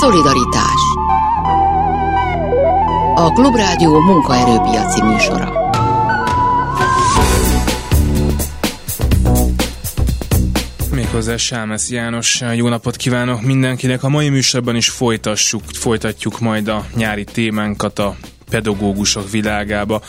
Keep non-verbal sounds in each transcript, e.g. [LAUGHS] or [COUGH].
Szolidaritás. A Klubrádió munkaerőpiaci műsora. Méghozzá Sámesz János, jó napot kívánok mindenkinek! A mai műsorban is folytassuk, folytatjuk majd a nyári témánkat, a pedagógusok világába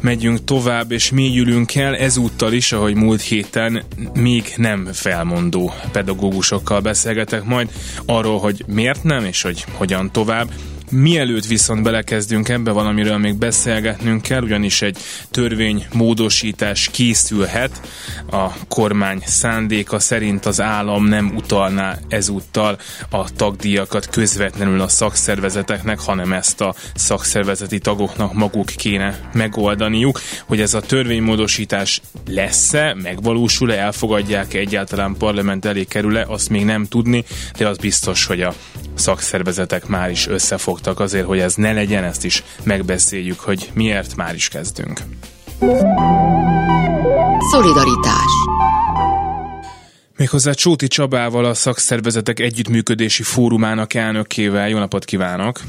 megyünk tovább, és mélyülünk el ezúttal is, ahogy múlt héten még nem felmondó pedagógusokkal beszélgetek majd arról, hogy miért nem, és hogy hogyan tovább. Mielőtt viszont belekezdünk ebbe, valamiről még beszélgetnünk kell, ugyanis egy törvénymódosítás készülhet. A kormány szándéka szerint az állam nem utalná ezúttal a tagdíjakat közvetlenül a szakszervezeteknek, hanem ezt a szakszervezeti tagoknak maguk kéne megoldaniuk. Hogy ez a törvénymódosítás lesz-e, megvalósul-e, elfogadják-e egyáltalán parlament elé kerül-e, azt még nem tudni, de az biztos, hogy a szakszervezetek már is összefogtak azért, hogy ez ne legyen, ezt is megbeszéljük, hogy miért már is kezdünk. Szolidaritás Méghozzá Csóti Csabával, a Szakszervezetek Együttműködési Fórumának elnökével. Jó napot kívánok!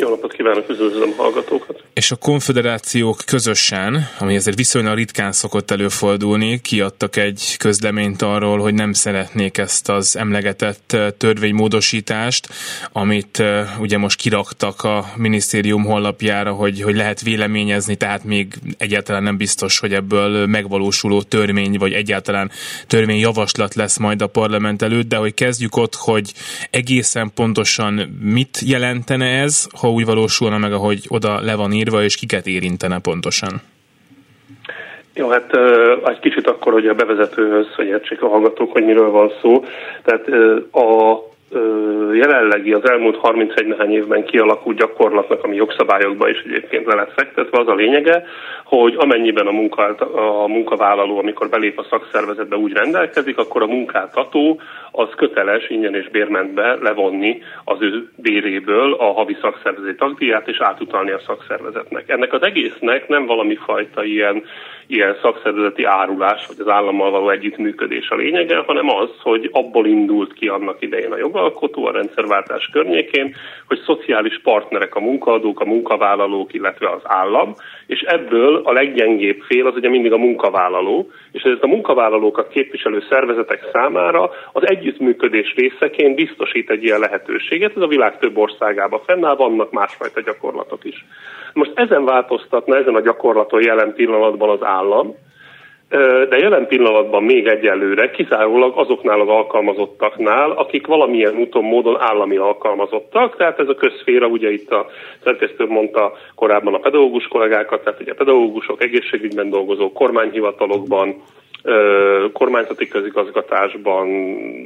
Jó napot kívánok, üdvözlöm a hallgatókat! És a konfederációk közösen, ami ezért viszonylag ritkán szokott előfordulni, kiadtak egy közleményt arról, hogy nem szeretnék ezt az emlegetett törvénymódosítást, amit ugye most kiraktak a minisztérium honlapjára, hogy, hogy lehet véleményezni, tehát még egyáltalán nem biztos, hogy ebből megvalósuló törvény, vagy egyáltalán törvényjavaslat lesz majd a parlament előtt, de hogy kezdjük ott, hogy egészen pontosan mit jelentene ez, ha úgy valósulna meg, ahogy oda le van írva, és kiket érintene pontosan? Jó, hát egy kicsit akkor, hogy a bevezetőhöz, hogy értsék a hallgatók, hogy miről van szó. Tehát a jelenlegi az elmúlt 31 nehány évben kialakult gyakorlatnak, ami jogszabályokban is egyébként le lett fektetve, az a lényege, hogy amennyiben a, munka, a munkavállaló, amikor belép a szakszervezetbe úgy rendelkezik, akkor a munkáltató az köteles ingyen és bérmentbe levonni az ő béréből a havi szakszervezeti tagdíját és átutalni a szakszervezetnek. Ennek az egésznek nem valami fajta ilyen, ilyen szakszervezeti árulás, vagy az állammal való együttműködés a lényege, hanem az, hogy abból indult ki annak idején a jogalkotó a rendszerváltás környékén, hogy szociális partnerek a munkaadók, a munkavállalók, illetve az állam, és ebből a leggyengébb fél az ugye mindig a munkavállaló, és ez a munkavállalókat képviselő szervezetek számára az együttműködés részeként biztosít egy ilyen lehetőséget. Ez a világ több országában fennáll, vannak másfajta gyakorlatok is. Most ezen változtatna, ezen a gyakorlaton jelen pillanatban az állam, de jelen pillanatban még egyelőre kizárólag azoknál az alkalmazottaknál, akik valamilyen úton, módon állami alkalmazottak, tehát ez a közféra, ugye itt a szerkesztő mondta korábban a pedagógus kollégákat, tehát ugye pedagógusok, egészségügyben dolgozó kormányhivatalokban, kormányzati közigazgatásban,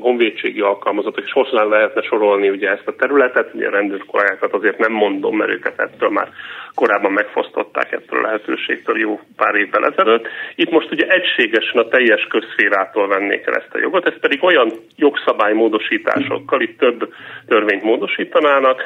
honvédségi alkalmazatok, és hosszan lehetne sorolni ugye ezt a területet, ugye a rendőrkollégákat azért nem mondom, mert őket ettől már korábban megfosztották ettől a lehetőségtől jó pár évvel ezelőtt. Itt most ugye egységesen a teljes közszférától vennék el ezt a jogot, ez pedig olyan jogszabálymódosításokkal, itt több törvényt módosítanának,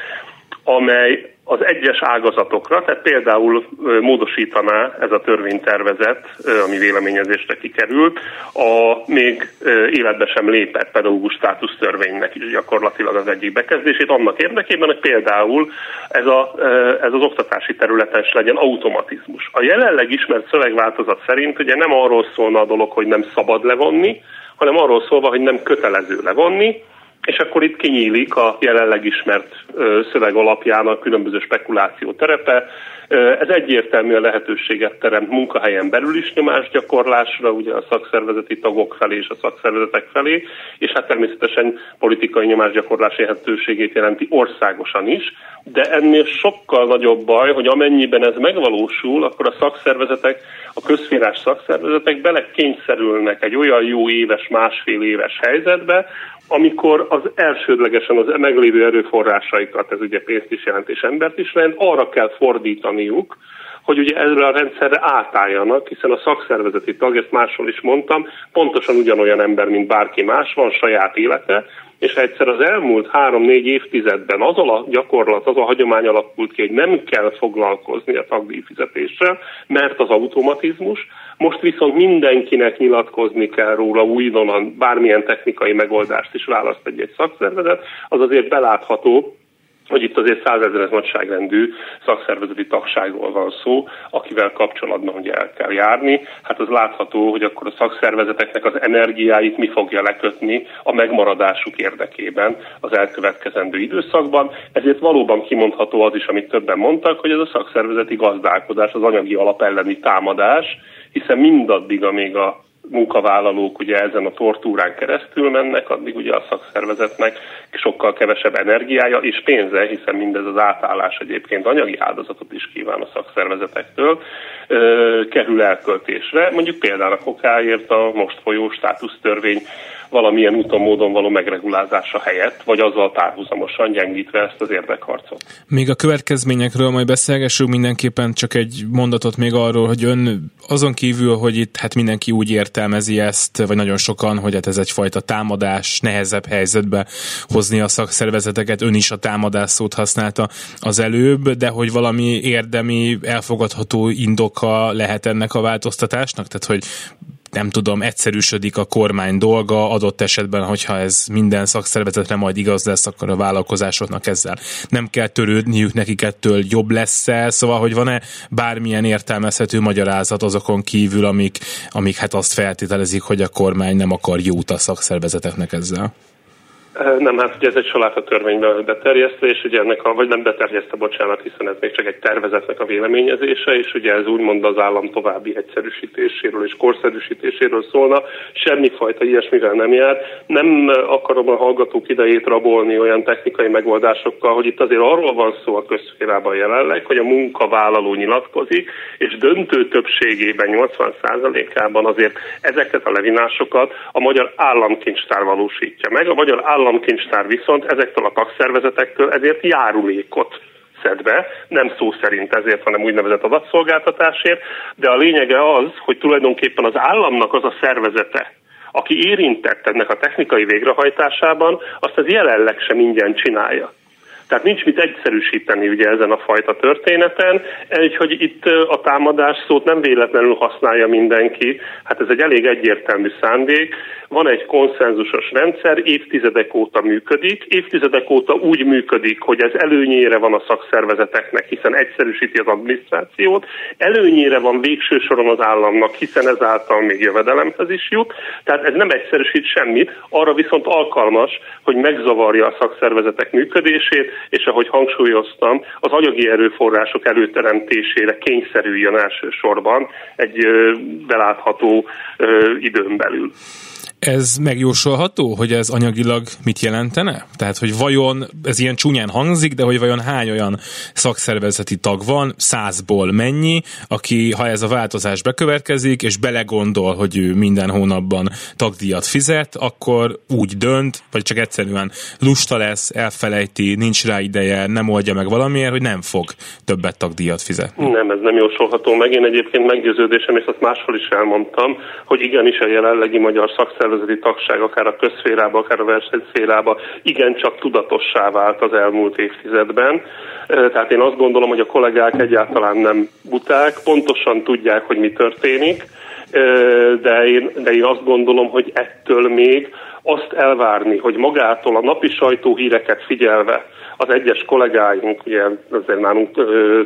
amely az egyes ágazatokra, tehát például módosítaná ez a törvénytervezet, ami véleményezésre kikerült, a még életbe sem lépett pedagógus státusz törvénynek is gyakorlatilag az egyik bekezdését, annak érdekében, hogy például ez, a, ez az oktatási területen is legyen automatizmus. A jelenleg ismert szövegváltozat szerint ugye nem arról szólna a dolog, hogy nem szabad levonni, hanem arról szólva, hogy nem kötelező levonni, és akkor itt kinyílik a jelenleg ismert szöveg alapján a különböző spekuláció terepe. Ez egyértelműen lehetőséget teremt munkahelyen belül is nyomásgyakorlásra, ugye a szakszervezeti tagok felé és a szakszervezetek felé, és hát természetesen politikai nyomásgyakorlás lehetőségét jelenti országosan is, de ennél sokkal nagyobb baj, hogy amennyiben ez megvalósul, akkor a szakszervezetek, a közférás szakszervezetek belekényszerülnek egy olyan jó éves, másfél éves helyzetbe, amikor az elsődlegesen az meglévő erőforrásaikat, ez ugye pénzt is jelent és embert is jelent, arra kell fordítaniuk, hogy ugye ezre a rendszerre átálljanak, hiszen a szakszervezeti tag, ezt máshol is mondtam, pontosan ugyanolyan ember, mint bárki más, van saját élete, és egyszer az elmúlt három-négy évtizedben az a gyakorlat, az a hagyomány alakult ki, hogy nem kell foglalkozni a tagdíjfizetéssel, mert az automatizmus, Most viszont mindenkinek nyilatkozni kell róla újdonnan, bármilyen technikai megoldást is választ egy, egy szakszervezet, az azért belátható, hogy itt azért százezeres nagyságrendű szakszervezeti tagságról van szó, akivel kapcsolatban ugye el kell járni. Hát az látható, hogy akkor a szakszervezeteknek az energiáit mi fogja lekötni a megmaradásuk érdekében az elkövetkezendő időszakban. Ezért valóban kimondható az is, amit többen mondtak, hogy ez a szakszervezeti gazdálkodás, az anyagi alap elleni támadás, hiszen mindaddig, amíg a munkavállalók ugye ezen a tortúrán keresztül mennek, addig ugye a szakszervezetnek sokkal kevesebb energiája és pénze, hiszen mindez az átállás egyébként anyagi áldozatot is kíván a szakszervezetektől, kerül elköltésre. Mondjuk például a kokáért a most folyó státusztörvény valamilyen úton, módon való megregulázása helyett, vagy azzal párhuzamosan gyengítve ezt az érdekharcot. Még a következményekről majd beszélgessünk mindenképpen csak egy mondatot még arról, hogy ön azon kívül, hogy itt hát mindenki úgy értelmezi ezt, vagy nagyon sokan, hogy hát ez egyfajta támadás, nehezebb helyzetbe hozni a szakszervezeteket, ön is a támadás szót használta az előbb, de hogy valami érdemi, elfogadható indoka lehet ennek a változtatásnak? Tehát, hogy nem tudom, egyszerűsödik a kormány dolga, adott esetben, hogyha ez minden szakszervezetre majd igaz lesz, akkor a vállalkozásoknak ezzel nem kell törődniük, nekik ettől jobb lesz-e, szóval, hogy van-e bármilyen értelmezhető magyarázat azokon kívül, amik, amik hát azt feltételezik, hogy a kormány nem akar jót a szakszervezeteknek ezzel? Nem, hát ugye ez egy saláta törvénybe beterjesztve, és ugye ennek a, vagy nem beterjeszte, bocsánat, hiszen ez még csak egy tervezetnek a véleményezése, és ugye ez úgymond az állam további egyszerűsítéséről és korszerűsítéséről szólna, semmifajta ilyesmivel nem jár. Nem akarom a hallgatók idejét rabolni olyan technikai megoldásokkal, hogy itt azért arról van szó a közférában jelenleg, hogy a munkavállaló nyilatkozik, és döntő többségében, 80%-ában azért ezeket a levinásokat a magyar államkincstár valósítja meg. A magyar állam államkincstár viszont ezektől a tagszervezetektől ezért járulékot szed be, nem szó szerint ezért, hanem úgynevezett adatszolgáltatásért, de a lényege az, hogy tulajdonképpen az államnak az a szervezete, aki érintett ennek a technikai végrehajtásában, azt ez jelenleg sem ingyen csinálja. Tehát nincs mit egyszerűsíteni ugye ezen a fajta történeten, hogy itt a támadás szót nem véletlenül használja mindenki, hát ez egy elég egyértelmű szándék, van egy konszenzusos rendszer, évtizedek óta működik, évtizedek óta úgy működik, hogy ez előnyére van a szakszervezeteknek, hiszen egyszerűsíti az adminisztrációt, előnyére van végső soron az államnak, hiszen ezáltal még jövedelemhez is jut, tehát ez nem egyszerűsít semmit, arra viszont alkalmas, hogy megzavarja a szakszervezetek működését, és ahogy hangsúlyoztam, az anyagi erőforrások előteremtésére kényszerüljön elsősorban egy belátható időn belül. Ez megjósolható, hogy ez anyagilag mit jelentene? Tehát, hogy vajon, ez ilyen csúnyán hangzik, de hogy vajon hány olyan szakszervezeti tag van, százból mennyi, aki, ha ez a változás bekövetkezik, és belegondol, hogy ő minden hónapban tagdíjat fizet, akkor úgy dönt, vagy csak egyszerűen lusta lesz, elfelejti, nincs rá ideje, nem oldja meg valamiért, hogy nem fog többet tagdíjat fizetni. Nem, ez nem jósolható meg. Én egyébként meggyőződésem, és azt máshol is elmondtam, hogy igenis a jelenlegi magyar szakszervezet szervezeti tagság, akár a közszférába, akár a versenyszférába igencsak tudatossá vált az elmúlt évtizedben. Tehát én azt gondolom, hogy a kollégák egyáltalán nem buták, pontosan tudják, hogy mi történik, de én, de én azt gondolom, hogy ettől még azt elvárni, hogy magától a napi sajtóhíreket figyelve az egyes kollégáink, ugye azért nálunk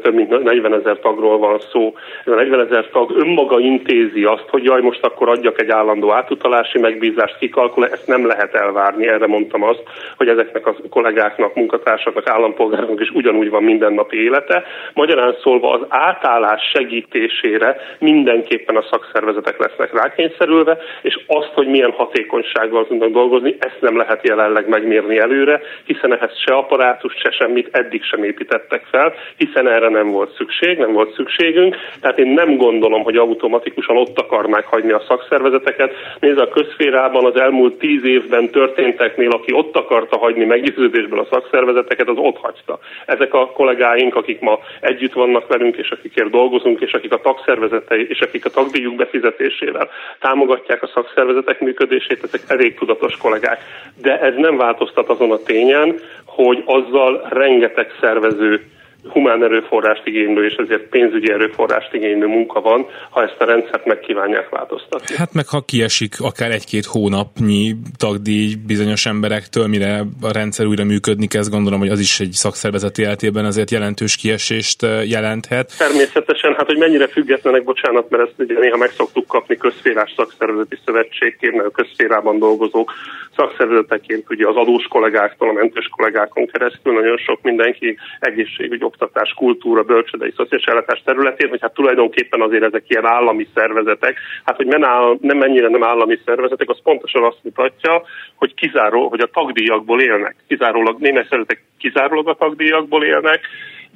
több mint 40 ezer tagról van szó, a 40 ezer tag önmaga intézi azt, hogy jaj, most akkor adjak egy állandó átutalási megbízást, kikalkul, ezt nem lehet elvárni, erre mondtam azt, hogy ezeknek a kollégáknak, munkatársaknak, állampolgároknak is ugyanúgy van mindennapi élete. Magyarán szólva az átállás segítésére mindenképpen a szakszervezetek lesznek rákényszerülve, és azt, hogy milyen hatékonysággal tudnak dolgozni, ezt nem lehet jelenleg megmérni előre, hiszen ehhez se aparát, apparátus se semmit eddig sem építettek fel, hiszen erre nem volt szükség, nem volt szükségünk. Tehát én nem gondolom, hogy automatikusan ott akarnák hagyni a szakszervezeteket. Nézd, a közférában az elmúlt tíz évben történteknél, aki ott akarta hagyni meggyőződésből a szakszervezeteket, az ott hagyta. Ezek a kollégáink, akik ma együtt vannak velünk, és akikért dolgozunk, és akik a tagszervezetei, és akik a tagdíjuk befizetésével támogatják a szakszervezetek működését, ezek elég tudatos kollégák. De ez nem változtat azon a tényen, hogy azzal rengeteg szervező humán erőforrást igénylő és ezért pénzügyi erőforrást igénylő munka van, ha ezt a rendszert meg kívánják változtatni. Hát meg ha kiesik akár egy-két hónapnyi tagdíj bizonyos emberektől, mire a rendszer újra működni kezd, gondolom, hogy az is egy szakszervezet életében azért jelentős kiesést jelenthet. Természetesen, hát hogy mennyire függetlenek, bocsánat, mert ezt ugye néha meg szoktuk kapni közférás szakszervezeti szövetségként, mert a közférában dolgozók szakszervezeteként, ugye az adós kollégáktól, a mentős kollégákon keresztül nagyon sok mindenki egészségügy, oktatás, kultúra, bölcsödei, szociális ellátás területén, hogy hát tulajdonképpen azért ezek ilyen állami szervezetek, hát hogy men áll, nem mennyire nem állami szervezetek, az pontosan azt mutatja, hogy kizáró, hogy a tagdíjakból élnek. Kizárólag, némely szervezetek kizárólag a tagdíjakból élnek,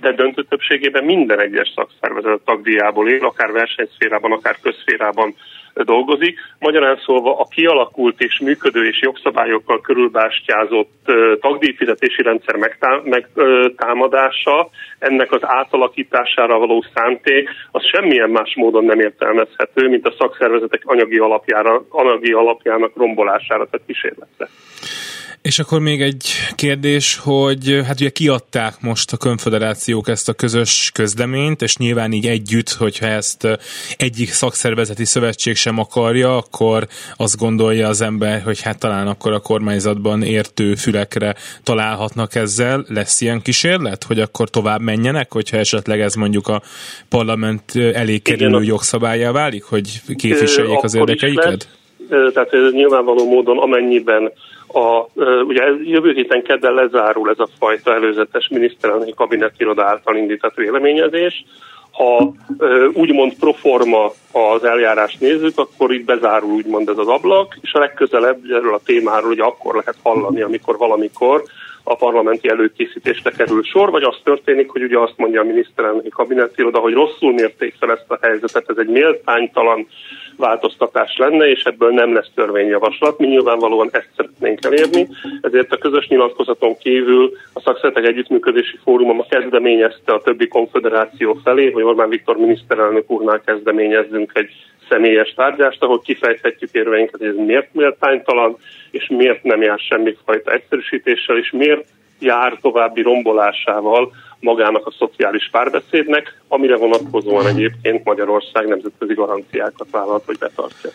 de döntő többségében minden egyes szakszervezet a tagdíjából él, akár versenyszférában, akár közszférában dolgozik. Magyarán szólva a kialakult és működő és jogszabályokkal körülbástyázott tagdíjfizetési rendszer megtámadása, ennek az átalakítására való szánték, az semmilyen más módon nem értelmezhető, mint a szakszervezetek anyagi, alapjára, anyagi alapjának rombolására tett kísérletre. És akkor még egy kérdés, hogy hát ugye kiadták most a konfederációk ezt a közös közleményt, és nyilván így együtt, hogyha ezt egyik szakszervezeti szövetség sem akarja, akkor azt gondolja az ember, hogy hát talán akkor a kormányzatban értő fülekre találhatnak ezzel. Lesz ilyen kísérlet, hogy akkor tovább menjenek, hogyha esetleg ez mondjuk a parlament elé kerülő jogszabályá válik, hogy képviseljék az érdekeiket? Tehát nyilvánvaló módon amennyiben a, ugye jövő héten kedden lezárul ez a fajta előzetes miniszterelnöki kabinetiroda által indított véleményezés. Ha úgymond proforma az eljárást nézzük, akkor itt bezárul úgymond ez az ablak, és a legközelebb erről a témáról ugye akkor lehet hallani, amikor valamikor a parlamenti előkészítésre kerül sor, vagy az történik, hogy ugye azt mondja a miniszterelnöki kabinetiroda, hogy rosszul mérték fel ezt a helyzetet, ez egy méltánytalan változtatás lenne, és ebből nem lesz törvényjavaslat. Mi nyilvánvalóan ezt szeretnénk elérni, ezért a közös nyilatkozaton kívül a Szakszeretek Együttműködési Fórum a kezdeményezte a többi konfederáció felé, hogy Orbán Viktor miniszterelnök úrnál kezdeményezzünk egy személyes tárgyást, ahol kifejthetjük érveinket, hogy ez miért méltánytalan, és miért nem jár semmifajta egyszerűsítéssel, és miért jár további rombolásával magának a szociális párbeszédnek, amire vonatkozóan egyébként Magyarország nemzetközi garanciákat vállalt, hogy betartja.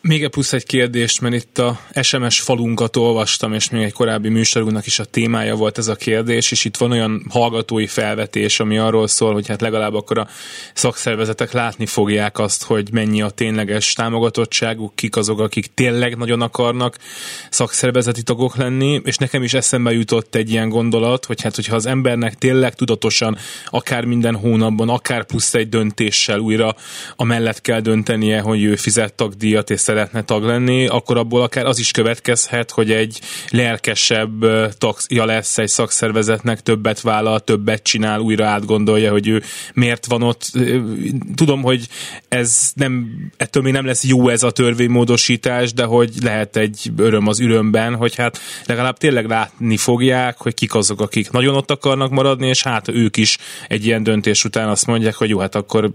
Még egy plusz egy kérdést, mert itt a SMS falunkat olvastam, és még egy korábbi műsorunknak is a témája volt ez a kérdés, és itt van olyan hallgatói felvetés, ami arról szól, hogy hát legalább akkor a szakszervezetek látni fogják azt, hogy mennyi a tényleges támogatottságuk, kik azok, akik tényleg nagyon akarnak szakszervezeti tagok lenni, és nekem is eszembe jutott egy ilyen gondolat, hogy hát hogyha az embernek tényleg tudatosan, akár minden hónapban, akár plusz egy döntéssel újra a mellett kell döntenie, hogy ő fizet tagdíjat és szeretne tag lenni, akkor abból akár az is következhet, hogy egy lelkesebb tagja lesz egy szakszervezetnek, többet vállal, többet csinál, újra átgondolja, hogy ő miért van ott. Tudom, hogy ez nem, ettől még nem lesz jó ez a törvénymódosítás, de hogy lehet egy öröm az ürömben, hogy hát legalább tényleg látni fogják, hogy kik azok, akik nagyon ott akarnak maradni, és hát ők is egy ilyen döntés után azt mondják, hogy jó, hát akkor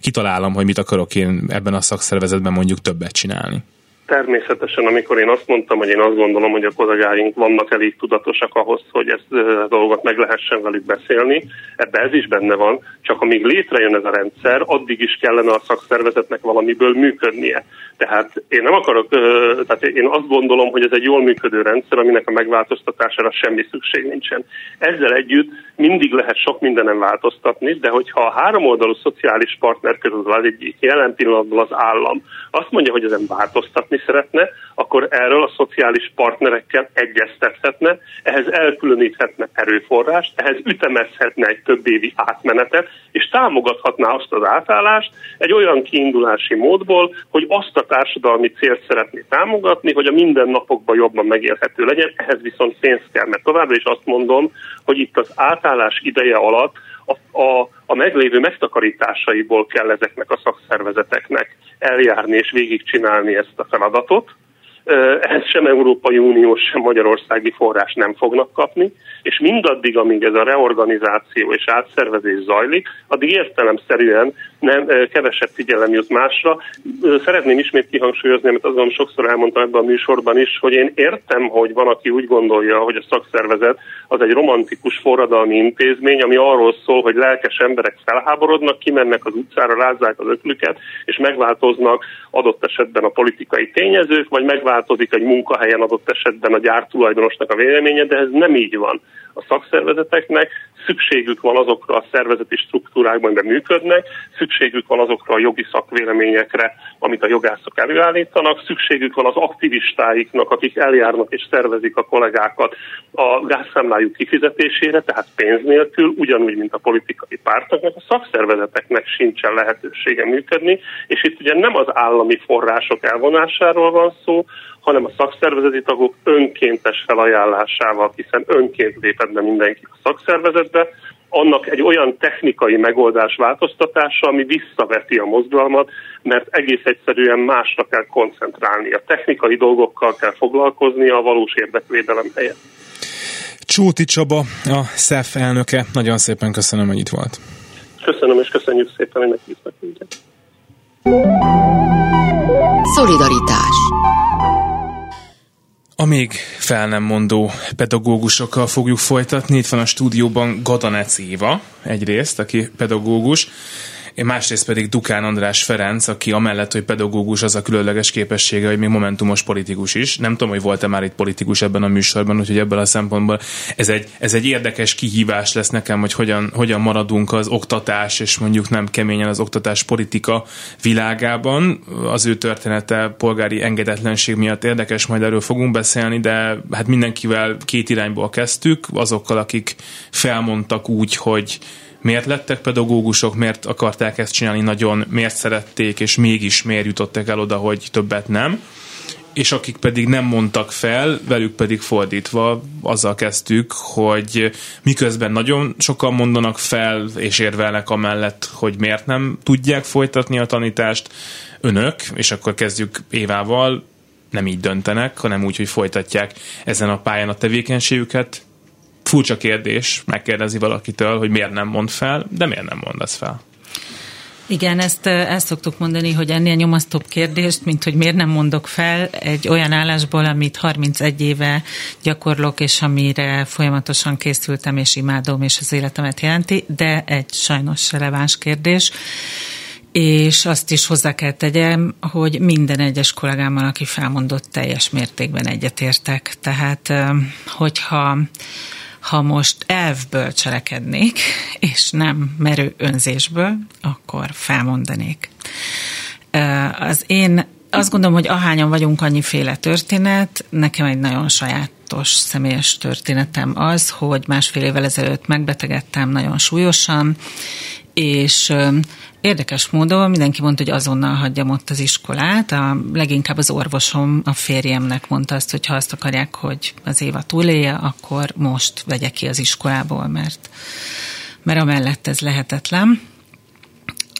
kitalálom, hogy mit akarok én ebben a szakszervezetben mondjuk többet csinálni. Természetesen, amikor én azt mondtam, hogy én azt gondolom, hogy a kollégáink vannak elég tudatosak ahhoz, hogy ezt a dolgot meg lehessen velük beszélni, ebbe ez is benne van, csak amíg létrejön ez a rendszer, addig is kellene a szakszervezetnek valamiből működnie. Tehát én nem akarok, tehát én azt gondolom, hogy ez egy jól működő rendszer, aminek a megváltoztatására semmi szükség nincsen. Ezzel együtt mindig lehet sok mindenem változtatni, de hogyha a három oldalú szociális partner közül az egyik jelen pillanatban az állam azt mondja, hogy ezen változtatni szeretne, akkor erről a szociális partnerekkel egyeztethetne, ehhez elkülöníthetne erőforrást, ehhez ütemezhetne egy több évi átmenetet, és támogathatná azt az átállást egy olyan kiindulási módból, hogy azt a társadalmi célt szeretné támogatni, hogy a mindennapokban jobban megélhető legyen, ehhez viszont pénz kell, mert továbbra is azt mondom, hogy itt az átállás ideje alatt a, a, a meglévő megtakarításaiból kell ezeknek a szakszervezeteknek eljárni és végigcsinálni ezt a feladatot. Ehhez sem Európai Uniós, sem magyarországi forrás nem fognak kapni, és mindaddig, amíg ez a reorganizáció és átszervezés zajlik, addig értelemszerűen nem, kevesebb figyelem jut másra. Szeretném ismét kihangsúlyozni, amit azon sokszor elmondtam ebben a műsorban is, hogy én értem, hogy van, aki úgy gondolja, hogy a szakszervezet az egy romantikus forradalmi intézmény, ami arról szól, hogy lelkes emberek felháborodnak, kimennek az utcára, rázzák az öklüket, és megváltoznak adott esetben a politikai tényezők, vagy megváltozik egy munkahelyen adott esetben a gyártulajdonosnak a véleménye, de ez nem így van. A szakszervezeteknek szükségük van azokra a szervezeti struktúrákban, de működnek, szükségük van azokra a jogi szakvéleményekre, amit a jogászok előállítanak, szükségük van az aktivistáiknak, akik eljárnak és szervezik a kollégákat a gázszámlájuk kifizetésére, tehát pénz nélkül, ugyanúgy, mint a politikai pártoknak, a szakszervezeteknek sincsen lehetősége működni, és itt ugye nem az állami források elvonásáról van szó, hanem a szakszervezeti tagok önkéntes felajánlásával, hiszen önként lépett be mindenki a szakszervezetbe, annak egy olyan technikai megoldás változtatása, ami visszaveti a mozgalmat, mert egész egyszerűen másra kell koncentrálni. A technikai dolgokkal kell foglalkozni a valós érdekvédelem helyett. Csóti Csaba, a SZEF elnöke. Nagyon szépen köszönöm, hogy itt volt. Köszönöm, és köszönjük szépen, hogy meghívtak minket. Szolidaritás a még fel nem mondó pedagógusokkal fogjuk folytatni. Itt van a stúdióban Gadanec Éva egyrészt, aki pedagógus, másrészt pedig Dukán András Ferenc, aki amellett, hogy pedagógus, az a különleges képessége, hogy még momentumos politikus is. Nem tudom, hogy volt-e már itt politikus ebben a műsorban, úgyhogy ebből a szempontból ez egy, ez egy érdekes kihívás lesz nekem, hogy hogyan, hogyan maradunk az oktatás, és mondjuk nem keményen az oktatás politika világában. Az ő története polgári engedetlenség miatt érdekes, majd erről fogunk beszélni, de hát mindenkivel két irányból kezdtük, azokkal, akik felmondtak úgy, hogy miért lettek pedagógusok, miért akarták ezt csinálni nagyon, miért szerették, és mégis miért jutottak el oda, hogy többet nem? És akik pedig nem mondtak fel, velük pedig fordítva azzal kezdtük, hogy miközben nagyon sokan mondanak fel, és érvelnek amellett, hogy miért nem tudják folytatni a tanítást, önök, és akkor kezdjük Évával, nem így döntenek, hanem úgy, hogy folytatják ezen a pályán a tevékenységüket, furcsa kérdés megkérdezi valakitől, hogy miért nem mond fel, de miért nem mondasz fel? Igen, ezt el szoktuk mondani, hogy ennél nyomasztóbb kérdést, mint hogy miért nem mondok fel egy olyan állásból, amit 31 éve gyakorlok, és amire folyamatosan készültem, és imádom, és az életemet jelenti, de egy sajnos releváns kérdés. És azt is hozzá kell tegyem, hogy minden egyes kollégámmal, aki felmondott, teljes mértékben egyetértek. Tehát, hogyha ha most elvből cselekednék, és nem merő önzésből, akkor felmondanék. Az én azt gondolom, hogy ahányan vagyunk annyiféle történet, nekem egy nagyon sajátos személyes történetem az, hogy másfél évvel ezelőtt megbetegedtem nagyon súlyosan, és Érdekes módon mindenki mondta, hogy azonnal hagyjam ott az iskolát. A, leginkább az orvosom, a férjemnek mondta azt, hogy ha azt akarják, hogy az éva túlélje, akkor most vegye ki az iskolából, mert, mert amellett ez lehetetlen.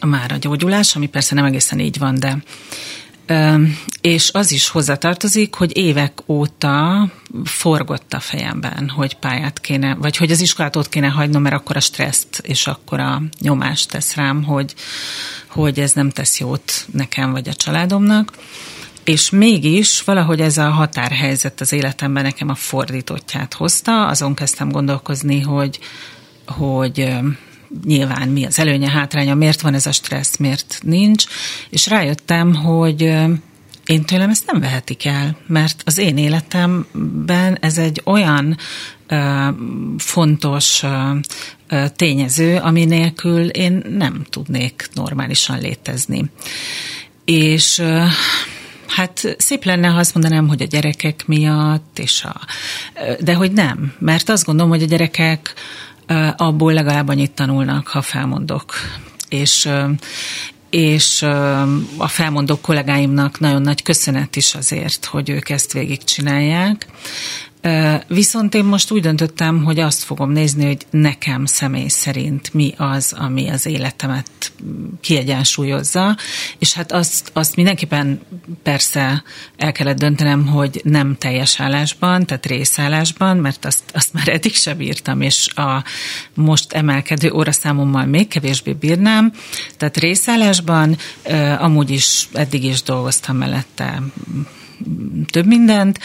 Már a gyógyulás, ami persze nem egészen így van, de és az is hozzátartozik, hogy évek óta forgott a fejemben, hogy pályát kéne, vagy hogy az iskolát ott kéne hagynom, mert akkor a stresszt és akkor a nyomást tesz rám, hogy, hogy ez nem tesz jót nekem vagy a családomnak. És mégis valahogy ez a határhelyzet az életemben nekem a fordítottját hozta, azon kezdtem gondolkozni, hogy, hogy nyilván mi az előnye, hátránya, miért van ez a stressz, miért nincs, és rájöttem, hogy én tőlem ezt nem vehetik el, mert az én életemben ez egy olyan ö, fontos ö, tényező, ami nélkül én nem tudnék normálisan létezni. És ö, Hát szép lenne, ha azt mondanám, hogy a gyerekek miatt, és a, de hogy nem, mert azt gondolom, hogy a gyerekek abból legalább annyit tanulnak, ha felmondok. És, és a felmondó kollégáimnak nagyon nagy köszönet is azért, hogy ők ezt végigcsinálják. Viszont én most úgy döntöttem, hogy azt fogom nézni, hogy nekem személy szerint mi az, ami az életemet kiegyensúlyozza, és hát azt, azt mindenképpen persze el kellett döntenem, hogy nem teljes állásban, tehát részállásban, mert azt, azt már eddig sem bírtam, és a most emelkedő óraszámommal még kevésbé bírnám, tehát részállásban amúgy is eddig is dolgoztam mellette több mindent,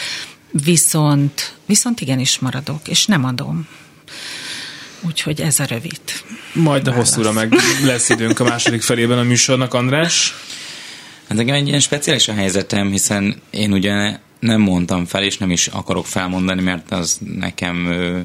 viszont, viszont igenis maradok, és nem adom. Úgyhogy ez a rövid. Majd a hosszúra meg lesz időnk a második felében a műsornak, András. Hát nekem egy ilyen speciális a helyzetem, hiszen én ugye nem mondtam fel, és nem is akarok felmondani, mert az nekem ö,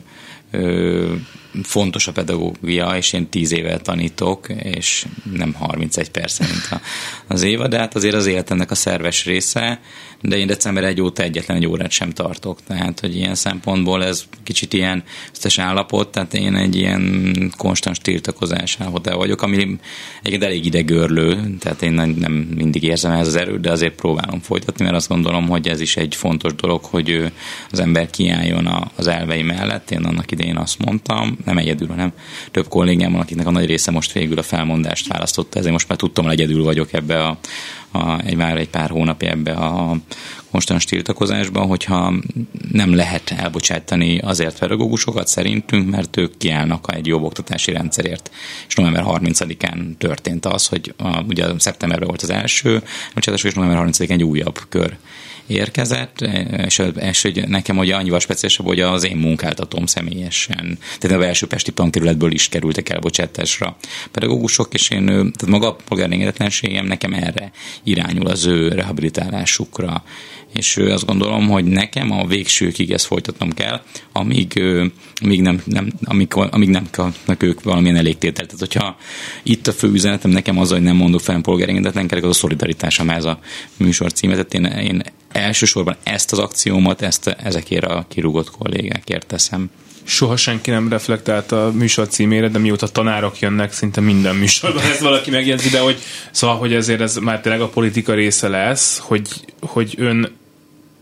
ö, fontos a pedagógia, és én tíz éve tanítok, és nem 31 perc, mint a, az éva, de hát azért az életemnek a szerves része, de én december egy óta egyetlen egy órát sem tartok, tehát hogy ilyen szempontból ez kicsit ilyen összes állapot, tehát én egy ilyen konstans tiltakozás állapotában vagyok, ami egyébként elég idegörlő, tehát én nem mindig érzem ez az erőt, de azért próbálom folytatni, mert azt gondolom, hogy ez is egy fontos dolog, hogy az ember kiálljon az elvei mellett. Én annak idején azt mondtam, nem egyedül, hanem több kollégám akiknek a nagy része most végül a felmondást választotta, ezért most már tudtam, hogy egyedül vagyok ebbe a, a, egy már egy pár hónapja ebbe a konstans tiltakozásba, hogyha nem lehet elbocsátani azért pedagógusokat szerintünk, mert ők kiállnak egy jobb oktatási rendszerért. És november 30-án történt az, hogy a, ugye szeptemberben volt az első bocsátás, és november 30-án egy újabb kör érkezett, és, és hogy nekem ugye annyival speciálisabb, hogy az én munkáltatom személyesen, tehát a belső pesti tankerületből is kerültek el bocsátásra pedagógusok, és én, tehát maga a polgári nekem erre irányul az ő rehabilitálásukra és azt gondolom, hogy nekem a végsőkig ezt folytatnom kell, amíg, amíg nem, nem, amíg, amíg nem kapnak ők valamilyen elégtételt. Tehát, hogyha itt a fő üzenetem nekem az, hogy nem mondok fel polgári engedetlenkedek, az a szolidaritás, ez a műsor címet. Tehát én, én elsősorban ezt az akciómat, ezt, ezekért a kirúgott kollégákért teszem. Soha senki nem reflektált a műsor címére, de mióta tanárok jönnek, szinte minden műsorban ez valaki megjegyzi, de hogy szóval, hogy ezért ez már tényleg a politika része lesz, hogy, hogy ön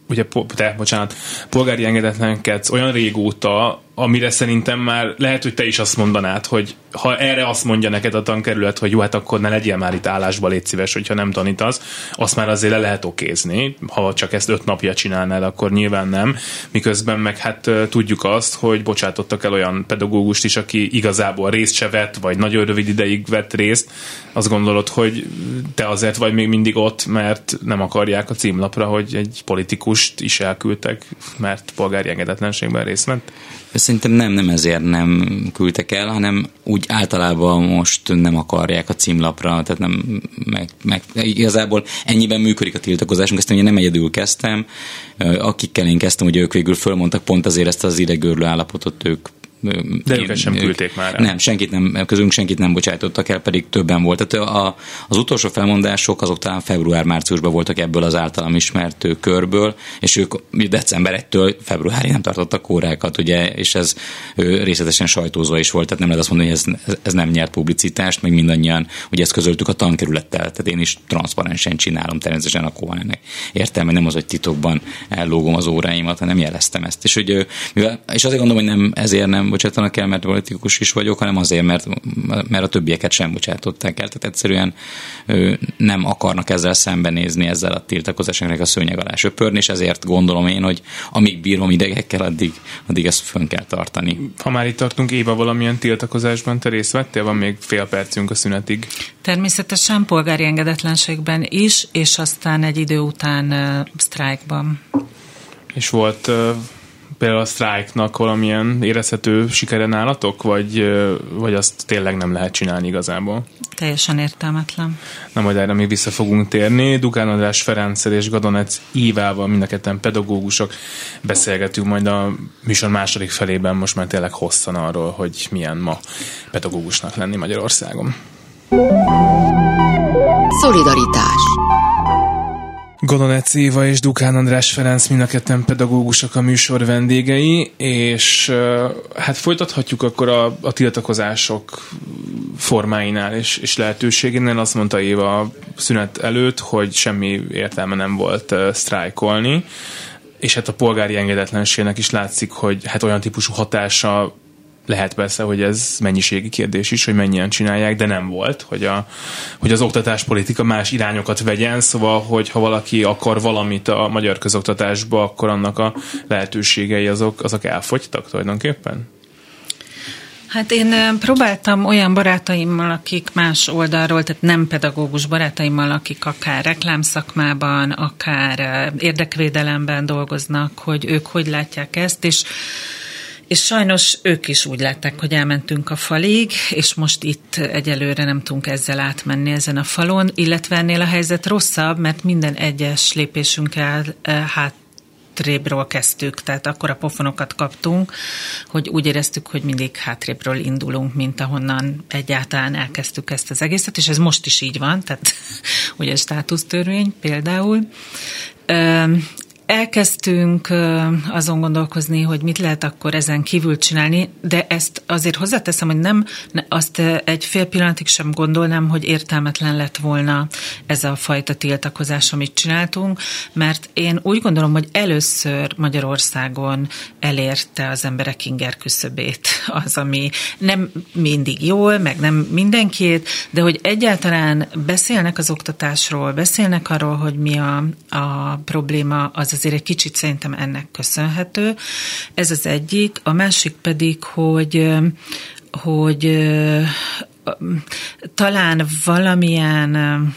ugye, te, bocsánat, polgári engedetlenkedsz olyan régóta, amire szerintem már lehet, hogy te is azt mondanád, hogy ha erre azt mondja neked a tankerület, hogy jó, hát akkor ne legyél már itt állásba, légy szíves, hogyha nem tanítasz, azt már azért le lehet okézni. Ha csak ezt öt napja csinálnád, akkor nyilván nem. Miközben meg hát tudjuk azt, hogy bocsátottak el olyan pedagógust is, aki igazából részt se vett, vagy nagyon rövid ideig vett részt. Azt gondolod, hogy te azért vagy még mindig ott, mert nem akarják a címlapra, hogy egy politikust is elküldtek, mert polgári engedetlenségben részt vett? Szerintem nem, nem ezért nem küldtek el, hanem úgy általában most nem akarják a címlapra, tehát nem, meg, meg igazából ennyiben működik a tiltakozásunk, ezt én nem egyedül kezdtem, akikkel én kezdtem, hogy ők végül fölmondtak pont azért ezt az idegörlő állapotot, ők de őket sem küldték már el. Nem, senkit nem, közünk senkit nem bocsájtottak el, pedig többen volt. Tehát a, az utolsó felmondások azok talán február-márciusban voltak ebből az általam ismert körből, és ők december 1-től februárig nem tartottak órákat, ugye, és ez részletesen sajtózva is volt, tehát nem lehet azt mondani, hogy ez, ez nem nyert publicitást, meg mindannyian, ugye ezt közöltük a tankerülettel, tehát én is transzparensen csinálom természetesen a ennek értelme, nem az, hogy titokban ellógom az óráimat, hanem jeleztem ezt. És, hogy, mivel, és azért gondolom, hogy nem ezért nem bocsátanak el, mert politikus is vagyok, hanem azért, mert, mert a többieket sem bocsátották el. Tehát egyszerűen nem akarnak ezzel szembenézni, ezzel a tiltakozásoknak a szőnyeg alá söpörni, és ezért gondolom én, hogy amíg bírom idegekkel, addig, addig ezt fönn kell tartani. Ha már itt tartunk, Éva, valamilyen tiltakozásban te részt vettél? Van még fél percünk a szünetig. Természetesen polgári engedetlenségben is, és aztán egy idő után uh, sztrájkban. És volt uh, például a sztrájknak valamilyen érezhető sikere nálatok, vagy, vagy azt tényleg nem lehet csinálni igazából? Teljesen értelmetlen. Na majd erre még vissza fogunk térni. Dugán András Ferenccel és Gadonec Ívával, mind a ketten pedagógusok. Beszélgetünk majd a műsor második felében most már tényleg hosszan arról, hogy milyen ma pedagógusnak lenni Magyarországon. Szolidaritás Godonec Éva és Dukán András Ferenc mind a ketten pedagógusok a műsor vendégei, és hát folytathatjuk akkor a, a tiltakozások formáinál és, és lehetőségénél. Azt mondta Éva szünet előtt, hogy semmi értelme nem volt sztrájkolni. és hát a polgári engedetlenségnek is látszik, hogy hát olyan típusú hatása lehet persze, hogy ez mennyiségi kérdés is, hogy mennyien csinálják, de nem volt, hogy, a, hogy az oktatáspolitika más irányokat vegyen, szóval, hogy ha valaki akar valamit a magyar közoktatásba, akkor annak a lehetőségei azok, azok elfogytak tulajdonképpen? Hát én próbáltam olyan barátaimmal, akik más oldalról, tehát nem pedagógus barátaimmal, akik akár reklámszakmában, akár érdekvédelemben dolgoznak, hogy ők hogy látják ezt, és és sajnos ők is úgy látták, hogy elmentünk a falig, és most itt egyelőre nem tudunk ezzel átmenni ezen a falon, illetve ennél a helyzet rosszabb, mert minden egyes lépésünkkel hát hátrébről kezdtük, tehát akkor a pofonokat kaptunk, hogy úgy éreztük, hogy mindig hátrébről indulunk, mint ahonnan egyáltalán elkezdtük ezt az egészet, és ez most is így van, tehát [LAUGHS] ugye státusztörvény például. Elkezdtünk azon gondolkozni, hogy mit lehet akkor ezen kívül csinálni, de ezt azért hozzáteszem, hogy nem azt egy fél pillanatig sem gondolnám, hogy értelmetlen lett volna ez a fajta tiltakozás, amit csináltunk, mert én úgy gondolom, hogy először Magyarországon elérte az emberek inger küszöbét [LAUGHS] az, ami nem mindig jól, meg nem mindenkiét, de hogy egyáltalán beszélnek az oktatásról, beszélnek arról, hogy mi a, a probléma, az azért egy kicsit szerintem ennek köszönhető. Ez az egyik. A másik pedig, hogy hogy talán valamilyen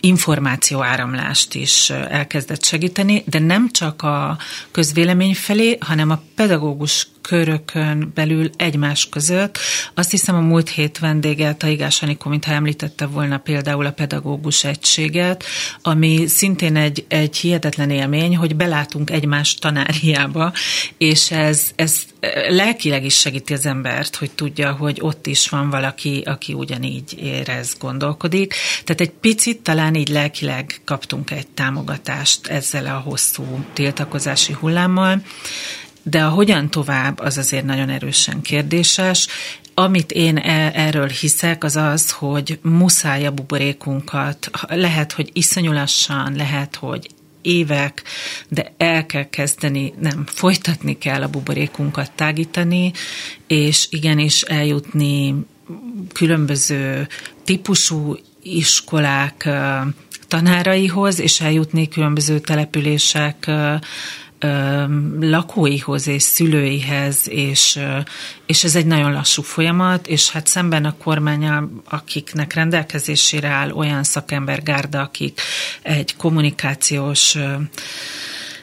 információáramlást is elkezdett segíteni, de nem csak a közvélemény felé, hanem a pedagógus körökön belül egymás között. Azt hiszem a múlt hét vendége, Taigás Anikó, mintha említette volna például a pedagógus egységet, ami szintén egy, egy hihetetlen élmény, hogy belátunk egymás tanáriába, és ez, ez lelkileg is segíti az embert, hogy tudja, hogy ott is van valaki, aki ugyanígy érez, gondolkodik. Tehát egy picit talán így lelkileg kaptunk egy támogatást ezzel a hosszú tiltakozási hullámmal, de a hogyan tovább, az azért nagyon erősen kérdéses. Amit én e- erről hiszek, az az, hogy muszáj a buborékunkat, lehet, hogy iszonyulassan, lehet, hogy évek, de el kell kezdeni, nem, folytatni kell a buborékunkat tágítani, és igenis eljutni különböző típusú iskolák tanáraihoz, és eljutni különböző települések lakóihoz és szülőihez, és, és ez egy nagyon lassú folyamat, és hát szemben a kormányal, akiknek rendelkezésére áll olyan szakembergárda, akik egy kommunikációs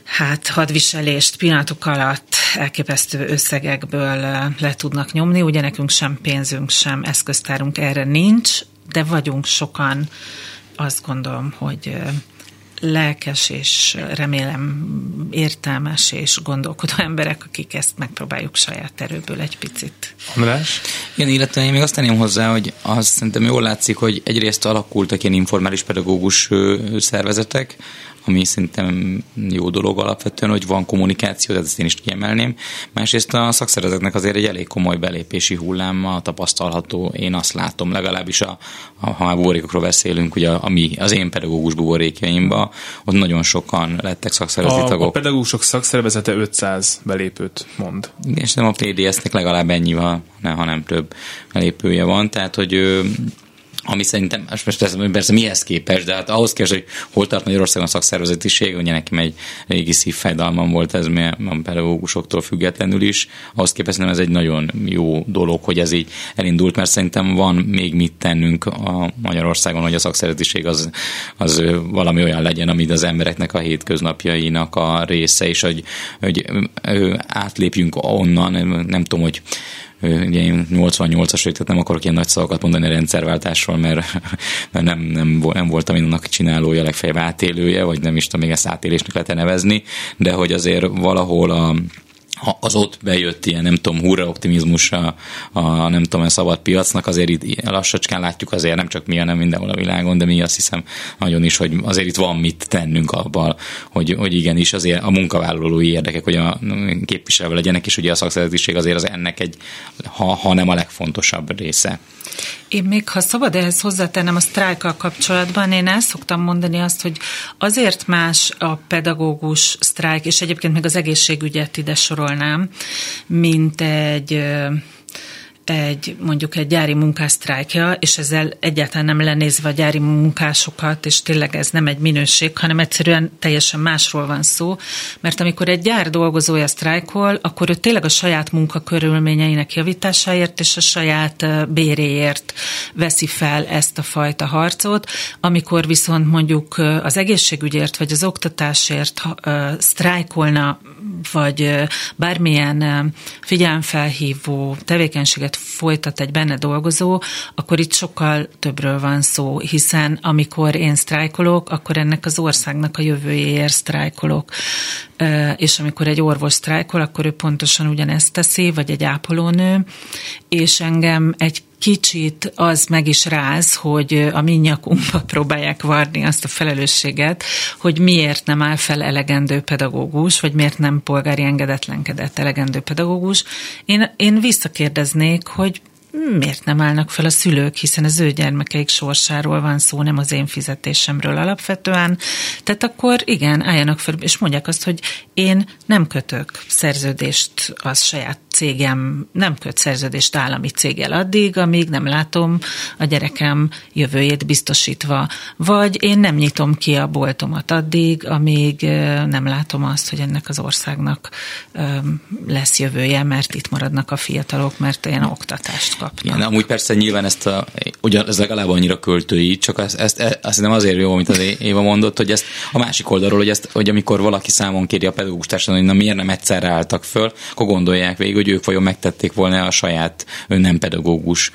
hát hadviselést pillanatok alatt elképesztő összegekből le tudnak nyomni. Ugye nekünk sem pénzünk, sem eszköztárunk erre nincs, de vagyunk sokan, azt gondolom, hogy lelkes és remélem értelmes és gondolkodó emberek, akik ezt megpróbáljuk saját erőből egy picit. András? Igen, illetve én még azt tenném hozzá, hogy az szerintem jól látszik, hogy egyrészt alakultak ilyen informális pedagógus szervezetek, ami szerintem jó dolog alapvetően, hogy van kommunikáció, tehát ezt én is kiemelném. Másrészt a szakszervezetnek azért egy elég komoly belépési hullámmal tapasztalható, én azt látom, legalábbis a, a ha már buborékokról beszélünk, ugye ami az én pedagógus buborékjaimba, ott nagyon sokan lettek szakszervezeti a, tagok. A pedagógusok szakszervezete 500 belépőt mond. Igen, és nem a PDS-nek legalább ennyi van, ha nem több belépője van, tehát hogy ami szerintem, most persze, persze mihez képest, de hát ahhoz képest, hogy hol tart Magyarországon a szakszervezetiség, ugye nekem egy régi szívfájdalmam volt ez a pedagógusoktól függetlenül is, ahhoz képest nem ez egy nagyon jó dolog, hogy ez így elindult, mert szerintem van még mit tennünk a Magyarországon, hogy a szakszervezetiség az, az valami olyan legyen, amit az embereknek a hétköznapjainak a része, és hogy, hogy átlépjünk onnan, nem tudom, hogy ugye én 88-as vagyok, tehát nem akarok ilyen nagy szavakat mondani a rendszerváltásról, mert, [LAUGHS] mert nem, nem, nem voltam én annak csinálója, legfeljebb átélője, vagy nem is tudom még ezt átélésnek lehet nevezni, de hogy azért valahol a, az ott bejött ilyen, nem tudom, hurra optimizmus a, a nem tudom, a szabad piacnak, azért itt lassacskán látjuk azért nem csak mi, hanem mindenhol a világon, de mi azt hiszem nagyon is, hogy azért itt van mit tennünk abban, hogy, hogy igenis azért a munkavállalói érdekek, hogy a képviselve legyenek, és ugye a szakszervezetiség azért az ennek egy, ha, ha nem a legfontosabb része. Én még, ha szabad ehhez hozzátennem a sztrájkkal kapcsolatban, én el szoktam mondani azt, hogy azért más a pedagógus sztrájk, és egyébként még az egészségügyet ide sorolnám, mint egy egy mondjuk egy gyári munkásztrájkja, és ezzel egyáltalán nem lenézve a gyári munkásokat, és tényleg ez nem egy minőség, hanem egyszerűen teljesen másról van szó, mert amikor egy gyár dolgozója sztrájkol, akkor ő tényleg a saját munkakörülményeinek javításáért és a saját béréért veszi fel ezt a fajta harcot, amikor viszont mondjuk az egészségügyért vagy az oktatásért sztrájkolna, vagy bármilyen figyelemfelhívó tevékenységet folytat egy benne dolgozó, akkor itt sokkal többről van szó, hiszen amikor én sztrájkolok, akkor ennek az országnak a jövőjéért sztrájkolok. És amikor egy orvos sztrájkol, akkor ő pontosan ugyanezt teszi, vagy egy ápolónő, és engem egy kicsit az meg is ráz, hogy a mi nyakunkba [LAUGHS] próbálják varni azt a felelősséget, hogy miért nem áll fel elegendő pedagógus, vagy miért nem polgári engedetlenkedett elegendő pedagógus. Én, én visszakérdeznék, hogy miért nem állnak fel a szülők, hiszen az ő gyermekeik sorsáról van szó, nem az én fizetésemről alapvetően. Tehát akkor igen, álljanak fel, és mondják azt, hogy én nem kötök szerződést az saját cégem nem köt szerződést állami céggel addig, amíg nem látom a gyerekem jövőjét biztosítva. Vagy én nem nyitom ki a boltomat addig, amíg nem látom azt, hogy ennek az országnak lesz jövője, mert itt maradnak a fiatalok, mert olyan oktatást kapnak. Igen, amúgy persze nyilván ezt a, ugyan, ez legalább annyira költői, csak ezt, ezt, ezt, ezt nem azért jó, amit az Éva mondott, hogy ezt a másik oldalról, hogy, ezt, hogy amikor valaki számon kéri a pedagógus társadalom, hogy na miért nem egyszerre álltak föl, akkor gondolják végig, hogy ők vajon megtették volna a saját nem pedagógus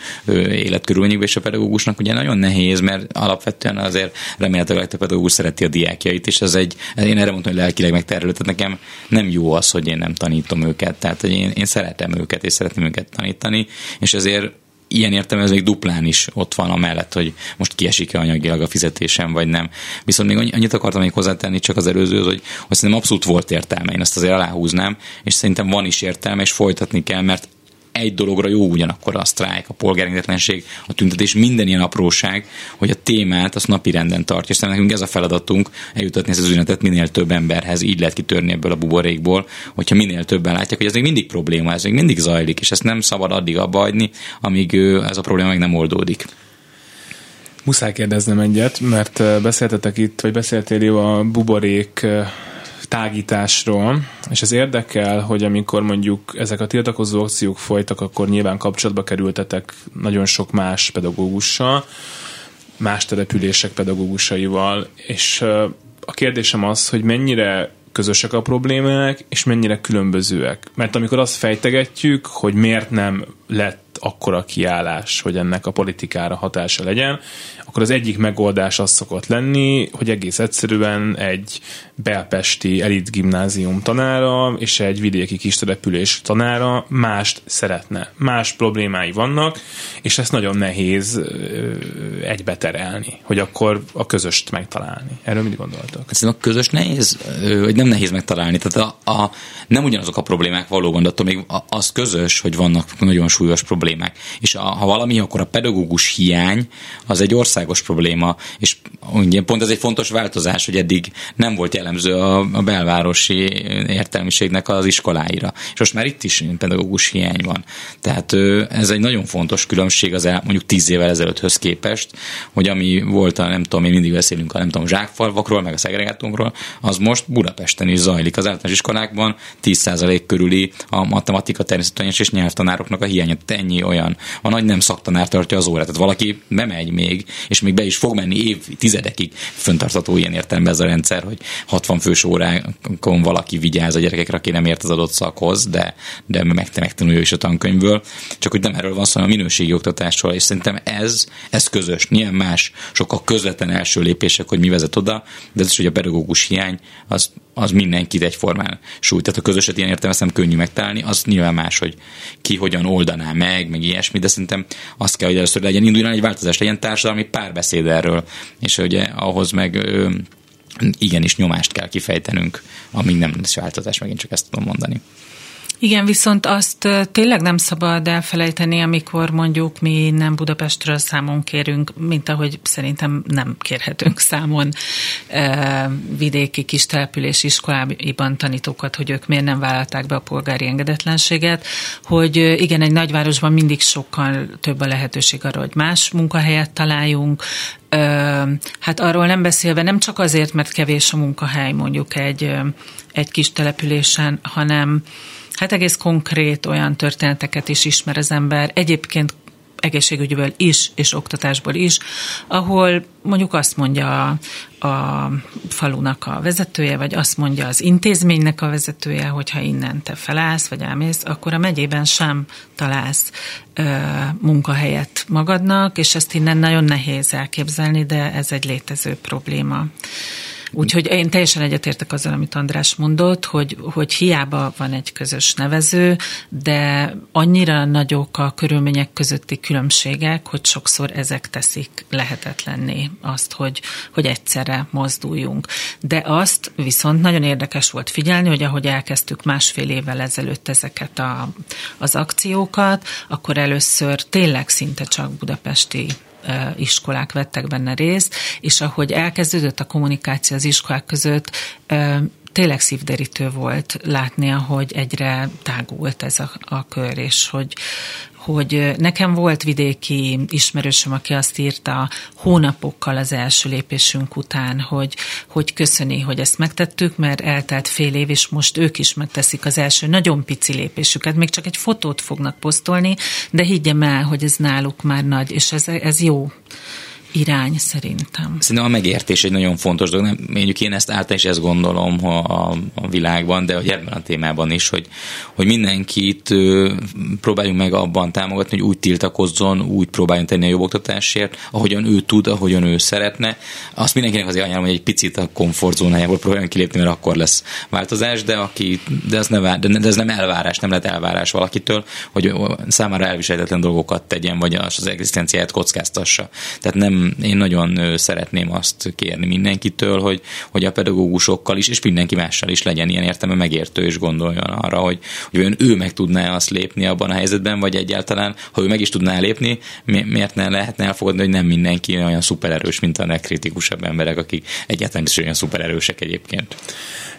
életkörülményükbe, és a pedagógusnak ugye nagyon nehéz, mert alapvetően azért remélhetőleg a pedagógus szereti a diákjait, és ez egy, én erre mondtam, hogy lelkileg megterhelő, tehát nekem nem jó az, hogy én nem tanítom őket, tehát hogy én, én szeretem őket, és szeretném őket tanítani, és ezért ilyen értelme ez még duplán is ott van a mellett, hogy most kiesik-e anyagilag a fizetésem, vagy nem. Viszont még annyit akartam még hozzátenni csak az előző, hogy, hogy szerintem abszolút volt értelme, én ezt azért aláhúznám, és szerintem van is értelme, és folytatni kell, mert egy dologra jó ugyanakkor a sztrájk, a polgárengedetlenség, a tüntetés, minden ilyen apróság, hogy a témát azt napi renden tartja. És nekünk ez a feladatunk, eljutatni ezt az üzenetet minél több emberhez, így lehet kitörni ebből a buborékból, hogyha minél többen látják, hogy ez még mindig probléma, ez még mindig zajlik, és ezt nem szabad addig abba hagyni, amíg ez a probléma meg nem oldódik. Muszáj kérdeznem egyet, mert beszéltetek itt, vagy beszéltél a buborék tágításról, és ez érdekel, hogy amikor mondjuk ezek a tiltakozó akciók folytak, akkor nyilván kapcsolatba kerültetek nagyon sok más pedagógussal, más települések pedagógusaival, és a kérdésem az, hogy mennyire közösek a problémák, és mennyire különbözőek. Mert amikor azt fejtegetjük, hogy miért nem lett akkora kiállás, hogy ennek a politikára hatása legyen, akkor az egyik megoldás az szokott lenni, hogy egész egyszerűen egy belpesti elit gimnázium tanára és egy vidéki kis település tanára mást szeretne. Más problémái vannak, és ezt nagyon nehéz egybeterelni, hogy akkor a közöst megtalálni. Erről mit gondoltak? Szerintem a közös nehéz, vagy nem nehéz megtalálni. Tehát a, a, nem ugyanazok a problémák valóban, de attól még az közös, hogy vannak nagyon súlyos problémák. És a, ha valami, akkor a pedagógus hiány az egy országos probléma, és ugye pont ez egy fontos változás, hogy eddig nem volt jellemző a, a belvárosi értelmiségnek az iskoláira. És most már itt is pedagógus hiány van. Tehát ez egy nagyon fontos különbség az el, mondjuk tíz évvel ezelőtthöz képest, hogy ami volt a, nem tudom, mi mindig beszélünk a nem tudom, zsákfalvakról, meg a szegregátumról, az most Budapesten is zajlik. Az általános iskolákban 10% körüli a matematika, természettudományos és nyelvtanároknak a hiánya. Ennyi olyan. A nagy nem szaktanár tartja az órát. Tehát valaki bemegy még, és még be is fog menni év, tizedekig föntartató ilyen értelemben ez a rendszer, hogy 60 fős órákon valaki vigyáz a gyerekekre, aki nem ért az adott szakhoz, de, de meg, megtanulja is a tankönyvből. Csak hogy nem erről van szó, a minőségi oktatásról, és szerintem ez, ez közös. Nyilván más, sokkal közvetlen első lépések, hogy mi vezet oda, de ez is, hogy a pedagógus hiány, az, az mindenkit egyformán sújt. Tehát a közöset ilyen értelemben könnyű megtalálni, az nyilván más, hogy ki hogyan oldaná meg, meg ilyesmi, de szerintem azt kell, hogy először legyen induljon egy változás, legyen társadalmi párbeszéd erről, és ugye ahhoz meg ö, igenis nyomást kell kifejtenünk, amíg nem lesz változás, megint csak ezt tudom mondani. Igen, viszont azt tényleg nem szabad elfelejteni, amikor mondjuk mi nem Budapestről számon kérünk, mint ahogy szerintem nem kérhetünk számon vidéki kis település iskolában tanítókat, hogy ők miért nem vállalták be a polgári engedetlenséget, hogy igen, egy nagyvárosban mindig sokkal több a lehetőség arra, hogy más munkahelyet találjunk, hát arról nem beszélve, nem csak azért, mert kevés a munkahely mondjuk egy, egy kis településen, hanem hát egész konkrét olyan történeteket is ismer az ember. Egyébként egészségügyből is, és oktatásból is, ahol mondjuk azt mondja a, a falunak a vezetője, vagy azt mondja az intézménynek a vezetője, hogyha innen te felállsz, vagy elmész, akkor a megyében sem találsz ö, munkahelyet magadnak, és ezt innen nagyon nehéz elképzelni, de ez egy létező probléma. Úgyhogy én teljesen egyetértek azzal, amit András mondott, hogy, hogy hiába van egy közös nevező, de annyira nagyok a körülmények közötti különbségek, hogy sokszor ezek teszik lehetetlenné azt, hogy, hogy egyszerre mozduljunk. De azt viszont nagyon érdekes volt figyelni, hogy ahogy elkezdtük másfél évvel ezelőtt ezeket a, az akciókat, akkor először tényleg szinte csak budapesti iskolák vettek benne részt, és ahogy elkezdődött a kommunikáció az iskolák között, tényleg szívderítő volt látni, hogy egyre tágult ez a, a kör, és hogy, hogy nekem volt vidéki ismerősöm, aki azt írta hónapokkal az első lépésünk után, hogy, hogy köszöni, hogy ezt megtettük, mert eltelt fél év, és most ők is megteszik az első nagyon pici lépésüket. Még csak egy fotót fognak posztolni, de higgyem el, hogy ez náluk már nagy, és ez, ez jó irány szerintem. Szerintem a megértés egy nagyon fontos dolog. Nem, mondjuk én ezt általán is ezt gondolom a, a, a világban, de hogy ebben a témában is, hogy, hogy mindenkit ö, próbáljunk meg abban támogatni, hogy úgy tiltakozzon, úgy próbáljon tenni a jobb oktatásért, ahogyan ő tud, ahogyan ő szeretne. Azt mindenkinek azért ajánlom, hogy egy picit a komfortzónájából próbáljon kilépni, mert akkor lesz változás, de, aki, de, ez, ne, de ez nem elvárás, nem lehet elvárás valakitől, hogy számára elviselhetetlen dolgokat tegyen, vagy az egzisztenciáját kockáztassa. Tehát nem én nagyon szeretném azt kérni mindenkitől, hogy, hogy a pedagógusokkal is, és mindenki mással is legyen ilyen értelme megértő, és gondoljon arra, hogy, hogy olyan ő meg tudná azt lépni abban a helyzetben, vagy egyáltalán, ha ő meg is tudná lépni, miért ne lehetne elfogadni, hogy nem mindenki olyan szupererős, mint a legkritikusabb emberek, akik egyáltalán is olyan szupererősek egyébként.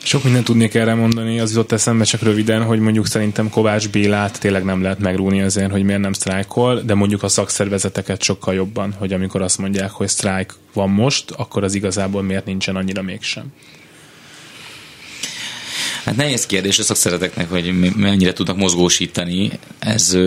Sok mindent tudnék erre mondani, az jutott eszembe csak röviden, hogy mondjuk szerintem Kovács Bélát tényleg nem lehet megrúni azért, hogy miért nem sztrájkol, de mondjuk a szakszervezeteket sokkal jobban, hogy amikor azt mondják, hogy sztrájk van most, akkor az igazából miért nincsen annyira mégsem. Hát nehéz kérdés a szakszereteknek, hogy mennyire tudnak mozgósítani. Ez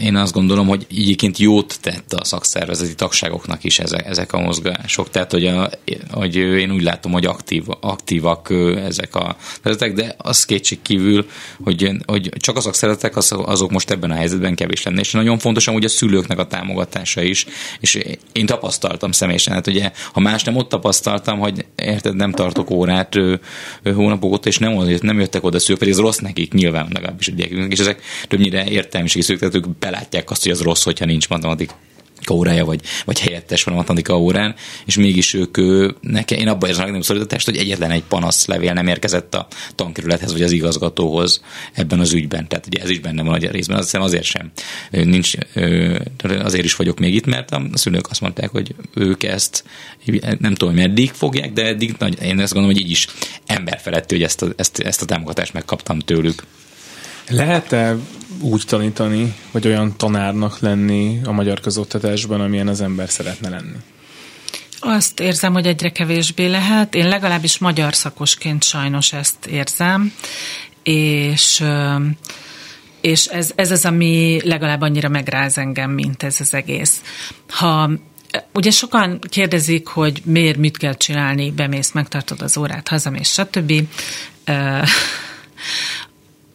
én azt gondolom, hogy egyébként jót tett a szakszervezeti tagságoknak is ezek, ezek a mozgások. Tehát, hogy, a, hogy én úgy látom, hogy aktív, aktívak ezek a szervezetek, de az kétség kívül, hogy, hogy csak a szakszervezetek az, azok most ebben a helyzetben kevés lenne. És nagyon fontos hogy a szülőknek a támogatása is. És én tapasztaltam személyesen, hát ugye, ha más nem ott tapasztaltam, hogy érted, nem tartok órát ő, ő hónapok óta, és nem, nem jöttek oda szülők, pedig ez rossz nekik nyilván legalábbis a gyerekeknek, és ezek többnyire értelmiségi szülők, belátják azt, hogy az rossz, hogyha nincs matematika órája, vagy, vagy helyettes van a matematika órán, és mégis ők, nekem, én abban érzem a legnagyobb szorítást, hogy egyetlen egy panaszlevél nem érkezett a tankerülethez, vagy az igazgatóhoz ebben az ügyben. Tehát ugye ez is benne van a részben, azt hiszem azért sem. Nincs, azért is vagyok még itt, mert a szülők azt mondták, hogy ők ezt nem tudom, meddig fogják, de eddig nagy, én ezt gondolom, hogy így is emberfeletti, hogy ezt a, ezt, ezt a támogatást megkaptam tőlük. Lehet-e úgy tanítani, vagy olyan tanárnak lenni a magyar közoktatásban, amilyen az ember szeretne lenni? Azt érzem, hogy egyre kevésbé lehet. Én legalábbis magyar szakosként sajnos ezt érzem, és és ez, ez az, ami legalább annyira megráz engem, mint ez az egész. Ha Ugye sokan kérdezik, hogy miért mit kell csinálni, bemész, megtartod az órát, hazamész, stb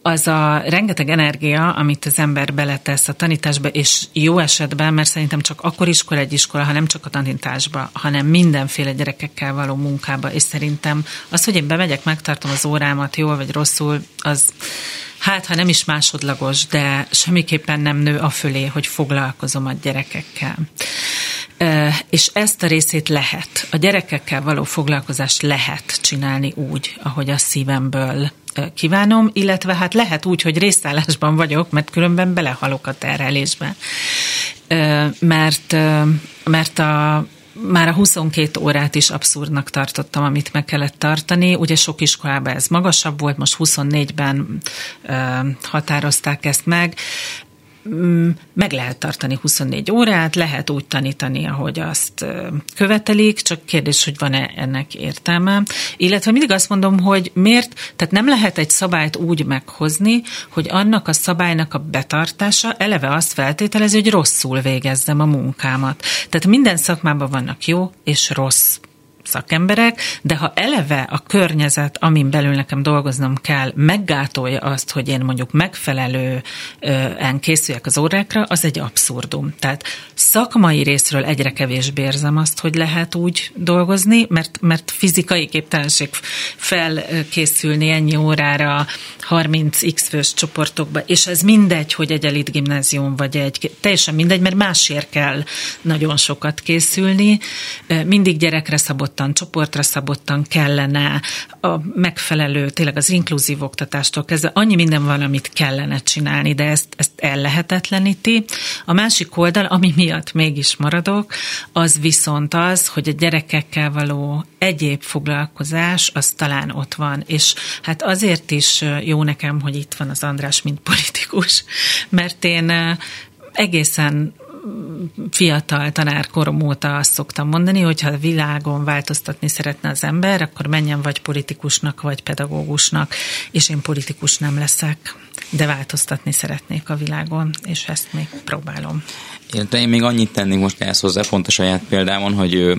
az a rengeteg energia, amit az ember beletesz a tanításba, és jó esetben, mert szerintem csak akkor iskola egy iskola, ha nem csak a tanításba, hanem mindenféle gyerekekkel való munkába, és szerintem az, hogy én bemegyek, megtartom az órámat jól vagy rosszul, az hát, ha nem is másodlagos, de semmiképpen nem nő a fölé, hogy foglalkozom a gyerekekkel. És ezt a részét lehet, a gyerekekkel való foglalkozást lehet csinálni úgy, ahogy a szívemből kívánom, illetve hát lehet úgy, hogy részállásban vagyok, mert különben belehalok a terhelésbe. Mert, mert a, már a 22 órát is abszurdnak tartottam, amit meg kellett tartani. Ugye sok iskolában ez magasabb volt, most 24-ben határozták ezt meg. Mm, meg lehet tartani 24 órát, lehet úgy tanítani, ahogy azt követelik, csak kérdés, hogy van-e ennek értelme. Illetve mindig azt mondom, hogy miért, tehát nem lehet egy szabályt úgy meghozni, hogy annak a szabálynak a betartása eleve azt feltételezi, hogy rosszul végezzem a munkámat. Tehát minden szakmában vannak jó és rossz szakemberek, de ha eleve a környezet, amin belül nekem dolgoznom kell, meggátolja azt, hogy én mondjuk megfelelően készüljek az órákra, az egy abszurdum. Tehát szakmai részről egyre kevésbé érzem azt, hogy lehet úgy dolgozni, mert, mert fizikai képtelenség felkészülni ennyi órára 30 x fős csoportokba, és ez mindegy, hogy egy elit gimnázium vagy egy, teljesen mindegy, mert másért kell nagyon sokat készülni. Mindig gyerekre szabott szabottan, csoportra szabottan kellene a megfelelő, tényleg az inkluzív oktatástól kezdve annyi minden van, amit kellene csinálni, de ezt, ezt ellehetetleníti. A másik oldal, ami miatt mégis maradok, az viszont az, hogy a gyerekekkel való egyéb foglalkozás, az talán ott van, és hát azért is jó nekem, hogy itt van az András, mint politikus, mert én egészen fiatal tanárkorom óta azt szoktam mondani, hogy ha a világon változtatni szeretne az ember, akkor menjen vagy politikusnak, vagy pedagógusnak, és én politikus nem leszek, de változtatni szeretnék a világon, és ezt még próbálom. Én még annyit tennék most ehhez hozzá, pont a saját példámon, hogy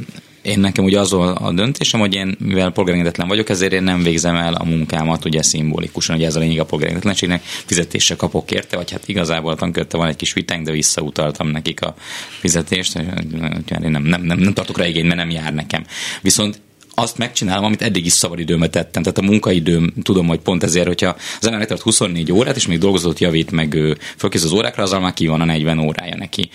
én nekem ugye az a döntésem, hogy én, mivel polgárengedetlen vagyok, ezért én nem végzem el a munkámat ugye szimbolikusan, hogy ez a lényeg a polgárengedetlenségnek, fizetése kapok érte, vagy hát igazából a tankötte van egy kis vitánk, de visszautaltam nekik a fizetést, én nem, nem, nem, nem tartok rá igény, mert nem jár nekem. Viszont azt megcsinálom, amit eddig is szabadidőmet tettem. Tehát a munkaidőm, tudom, hogy pont ezért, hogyha az ember tart 24 órát, és még dolgozott javít, meg fölkész az órákra, azzal már ki van a 40 órája neki.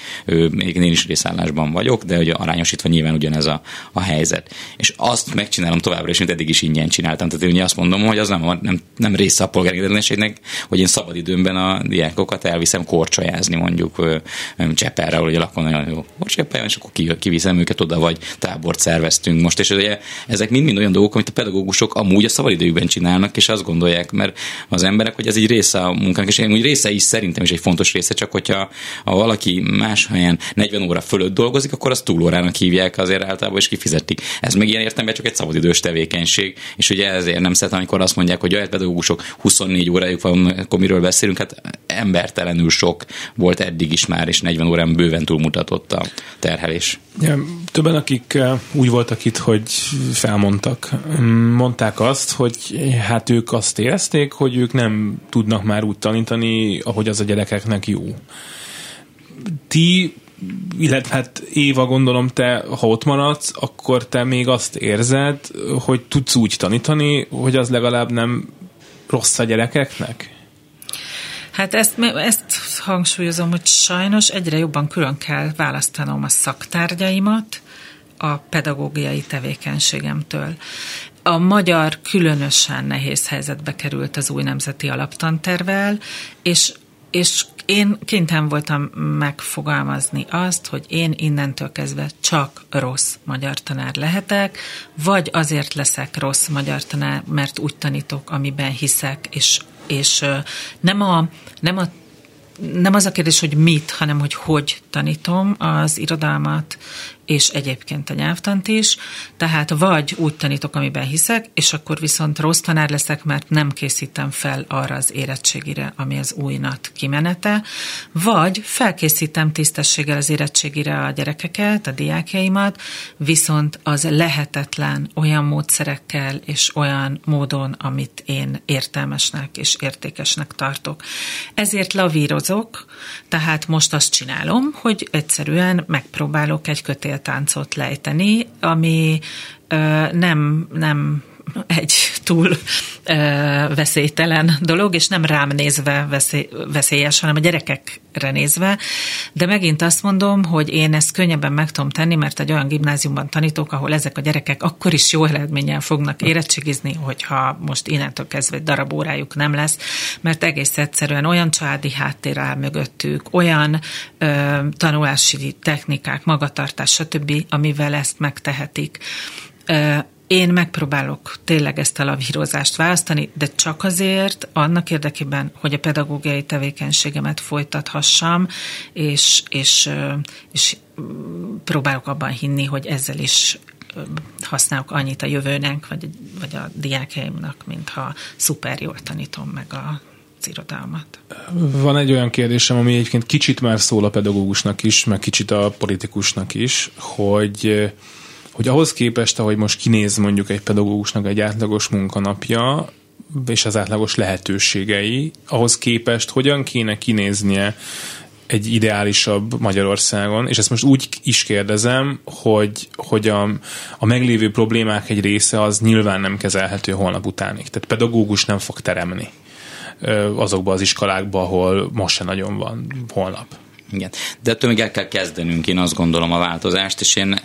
Még én is részállásban vagyok, de ugye arányosítva nyilván ugyanez a, a helyzet. És azt megcsinálom továbbra is, mint eddig is ingyen csináltam. Tehát én azt mondom, hogy az nem, nem, nem része a polgárengedetlenségnek, hogy én szabadidőmben a diákokat elviszem korcsolyázni mondjuk Cseperre, ahol ugye lakon nagyon jó korcsolyápályon, és akkor kiviszem őket oda, vagy tábort szerveztünk most. És ugye ezek mind-mind olyan dolgok, amit a pedagógusok amúgy a szabadidőjükben csinálnak, és azt gondolják, mert az emberek, hogy ez egy része a munkának, és úgy része is szerintem is egy fontos része, csak hogyha ha valaki más helyen 40 óra fölött dolgozik, akkor azt túlórának hívják azért általában, és kifizetik. Ez meg ilyen értem, csak egy szabadidős tevékenység, és ugye ezért nem szeretem, amikor azt mondják, hogy olyan pedagógusok 24 órájuk van, akkor miről beszélünk, hát embertelenül sok volt eddig is már, és 40 órán bőven túlmutatott a terhelés. Ja, többen, akik eh, úgy voltak itt, hogy felmondtak, mm, mondták azt, hogy hát ők azt érezték, hogy ők nem tudnak már úgy tanítani, ahogy az a gyerekeknek jó. Ti illetve hát Éva, gondolom te, ha ott maradsz, akkor te még azt érzed, hogy tudsz úgy tanítani, hogy az legalább nem rossz a gyerekeknek? Hát ezt, ezt hangsúlyozom, hogy sajnos egyre jobban külön kell választanom a szaktárgyaimat a pedagógiai tevékenységemtől. A magyar különösen nehéz helyzetbe került az új nemzeti alaptantervel, és és én kénytelen voltam megfogalmazni azt, hogy én innentől kezdve csak rossz magyar tanár lehetek, vagy azért leszek rossz magyar tanár, mert úgy tanítok, amiben hiszek, és és nem a, nem a nem az a kérdés, hogy mit, hanem hogy hogy tanítom az irodalmat, és egyébként a nyelvtant is, tehát vagy úgy tanítok, amiben hiszek, és akkor viszont rossz tanár leszek, mert nem készítem fel arra az érettségire, ami az új nat kimenete, vagy felkészítem tisztességgel az érettségire a gyerekeket, a diákjaimat, viszont az lehetetlen olyan módszerekkel és olyan módon, amit én értelmesnek és értékesnek tartok. Ezért lavírozok, tehát most azt csinálom, hogy egyszerűen megpróbálok egy kötél táncot lejteni, ami nem, nem egy túl ö, veszélytelen dolog, és nem rám nézve veszély, veszélyes, hanem a gyerekekre nézve. De megint azt mondom, hogy én ezt könnyebben meg tudom tenni, mert egy olyan gimnáziumban tanítok, ahol ezek a gyerekek akkor is jó eredménnyel fognak érettségizni, hogyha most innentől kezdve egy darab órájuk nem lesz, mert egész egyszerűen olyan családi háttér áll mögöttük, olyan ö, tanulási technikák, magatartás, stb., amivel ezt megtehetik. Én megpróbálok tényleg ezt a lavírozást választani, de csak azért, annak érdekében, hogy a pedagógiai tevékenységemet folytathassam, és, és, és próbálok abban hinni, hogy ezzel is használok annyit a jövőnek, vagy, vagy a diákjaimnak, mintha szuper jól tanítom meg a irodalmat. Van egy olyan kérdésem, ami egyébként kicsit már szól a pedagógusnak is, meg kicsit a politikusnak is, hogy hogy ahhoz képest, ahogy most kinéz mondjuk egy pedagógusnak egy átlagos munkanapja, és az átlagos lehetőségei, ahhoz képest hogyan kéne kinéznie egy ideálisabb Magyarországon, és ezt most úgy is kérdezem, hogy, hogy a, a meglévő problémák egy része az nyilván nem kezelhető holnap utánig. Tehát pedagógus nem fog teremni azokba az iskolákba, ahol most se nagyon van holnap. Igen. De ettől még el kell kezdenünk, én azt gondolom a változást, és én,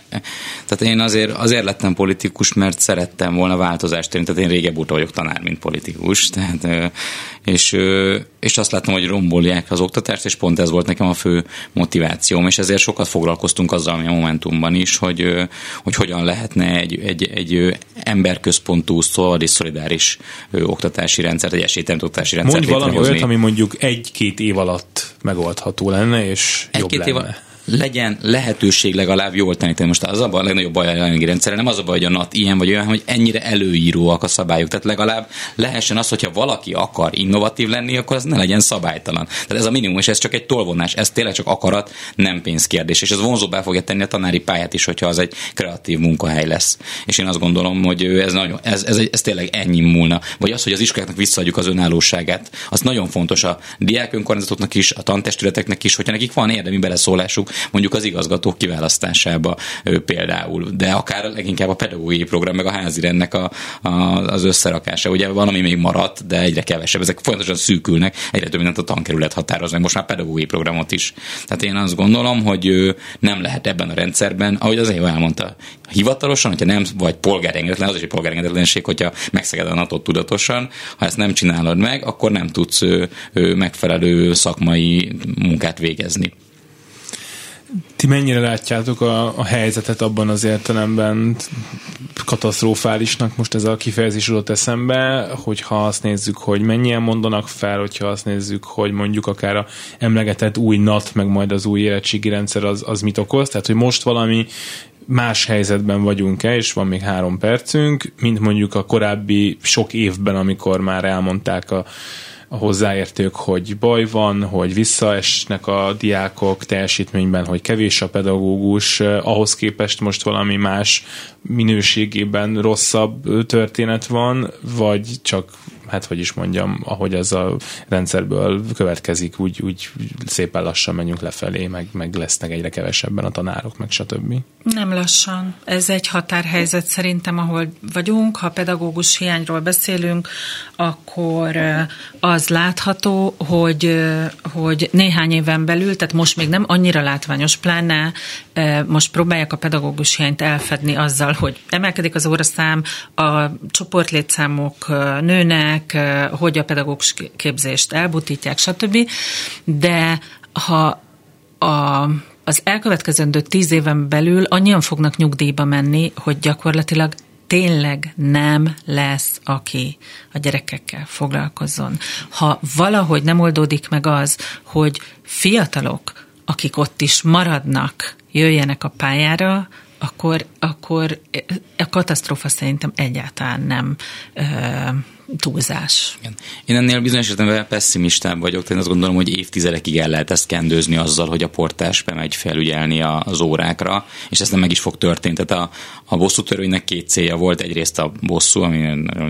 tehát én azért, azért lettem politikus, mert szerettem volna változást tenni, tehát én régebb óta vagyok tanár, mint politikus, tehát, és, és azt láttam, hogy rombolják az oktatást, és pont ez volt nekem a fő motivációm, és ezért sokat foglalkoztunk azzal a Momentumban is, hogy, hogy hogyan lehetne egy, egy, egy emberközpontú, és szolidáris oktatási rendszert, egy esélytelen oktatási rendszert Mondj valami olyat, ami mondjuk egy-két év alatt megoldható lenne, és jobb lenne. Év legyen lehetőség legalább jól tanítani. Most az a, baj, a legnagyobb baj a jelenlegi rendszerre, nem az a baj, hogy a NAT ilyen vagy olyan, hogy ennyire előíróak a szabályok. Tehát legalább lehessen az, hogyha valaki akar innovatív lenni, akkor az ne legyen szabálytalan. Tehát ez a minimum, és ez csak egy tolvonás, ez tényleg csak akarat, nem pénzkérdés. És ez vonzóbbá fogja tenni a tanári pályát is, hogyha az egy kreatív munkahely lesz. És én azt gondolom, hogy ez, nagyon, ez, ez, ez tényleg ennyi múlna. Vagy az, hogy az iskoláknak visszaadjuk az önállóságát, az nagyon fontos a diák önkormányzatoknak is, a tantestületeknek is, hogyha nekik van érdemi beleszólásuk, mondjuk az igazgatók kiválasztásába például, de akár leginkább a pedagógiai program, meg a házi rendnek a, a, az összerakása. Ugye van, ami még maradt, de egyre kevesebb. Ezek folyamatosan szűkülnek, egyre több mindent a tankerület határoz meg, most már pedagógiai programot is. Tehát én azt gondolom, hogy nem lehet ebben a rendszerben, ahogy az Éva elmondta, hivatalosan, hogyha nem vagy polgárengedetlen, az is egy polgárengedetlenség, hogyha megszeged a nato tudatosan, ha ezt nem csinálod meg, akkor nem tudsz megfelelő szakmai munkát végezni. Ti mennyire látjátok a, a helyzetet abban az értelemben katasztrofálisnak, most ez a kifejezés adott eszembe, hogyha azt nézzük, hogy mennyien mondanak fel, hogyha azt nézzük, hogy mondjuk akár a emlegetett új NAT, meg majd az új érettségi rendszer az, az mit okoz, tehát hogy most valami más helyzetben vagyunk-e, és van még három percünk, mint mondjuk a korábbi sok évben, amikor már elmondták a a hozzáértők, hogy baj van, hogy visszaesnek a diákok teljesítményben, hogy kevés a pedagógus, eh, ahhoz képest most valami más minőségében rosszabb történet van, vagy csak hát hogy is mondjam, ahogy ez a rendszerből következik, úgy, úgy szépen lassan menjünk lefelé, meg, meg lesznek egyre kevesebben a tanárok, meg stb. Nem lassan. Ez egy határhelyzet szerintem, ahol vagyunk. Ha pedagógus hiányról beszélünk, akkor az látható, hogy, hogy néhány éven belül, tehát most még nem annyira látványos, pláne most próbálják a pedagógus hiányt elfedni azzal, hogy emelkedik az óraszám, a csoportlétszámok nőnek, hogy a pedagógus képzést elbutítják, stb. De ha a az elkövetkezendő tíz éven belül annyian fognak nyugdíjba menni, hogy gyakorlatilag tényleg nem lesz, aki a gyerekekkel foglalkozzon. Ha valahogy nem oldódik meg az, hogy fiatalok, akik ott is maradnak, jöjjenek a pályára, akkor, akkor a katasztrófa szerintem egyáltalán nem ö, túlzás. Igen. Én ennél bizonyos értelemben pessimistább vagyok, én azt gondolom, hogy évtizedekig el lehet ezt kendőzni azzal, hogy a portás bemegy felügyelni az órákra, és ez nem meg is fog történni. Tehát a, a bosszú törvénynek két célja volt, egyrészt a bosszú, ami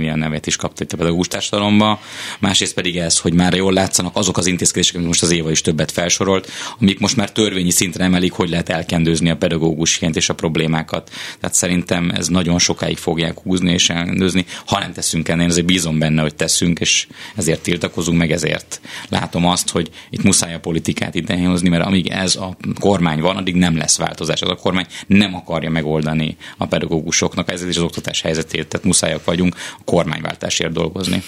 ilyen nevet is kapta itt a pedagógus társadalomba, másrészt pedig ez, hogy már jól látszanak azok az intézkedések, amit most az Éva is többet felsorolt, amik most már törvényi szintre emelik, hogy lehet elkendőzni a pedagógusként és a problémákat. Tehát szerintem ez nagyon sokáig fogják húzni és elkendőzni, ha nem teszünk ennél, azért bízom benne, hogy teszünk, és ezért tiltakozunk, meg ezért látom azt, hogy itt muszáj a politikát idehozni, mert amíg ez a kormány van, addig nem lesz változás. Ez a kormány nem akarja megoldani a pedagógusoknak ezért is az oktatás helyzetét, tehát muszájak vagyunk a kormányváltásért dolgozni.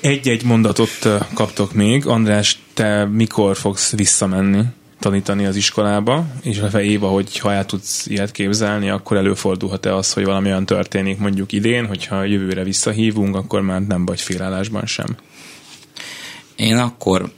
Egy-egy mondatot kaptok még. András, te mikor fogsz visszamenni? Tanítani az iskolába, és ha Éva, hogy ha el tudsz ilyet képzelni, akkor előfordulhat-e az, hogy valami olyan történik mondjuk idén, hogyha jövőre visszahívunk, akkor már nem vagy félállásban sem? Én akkor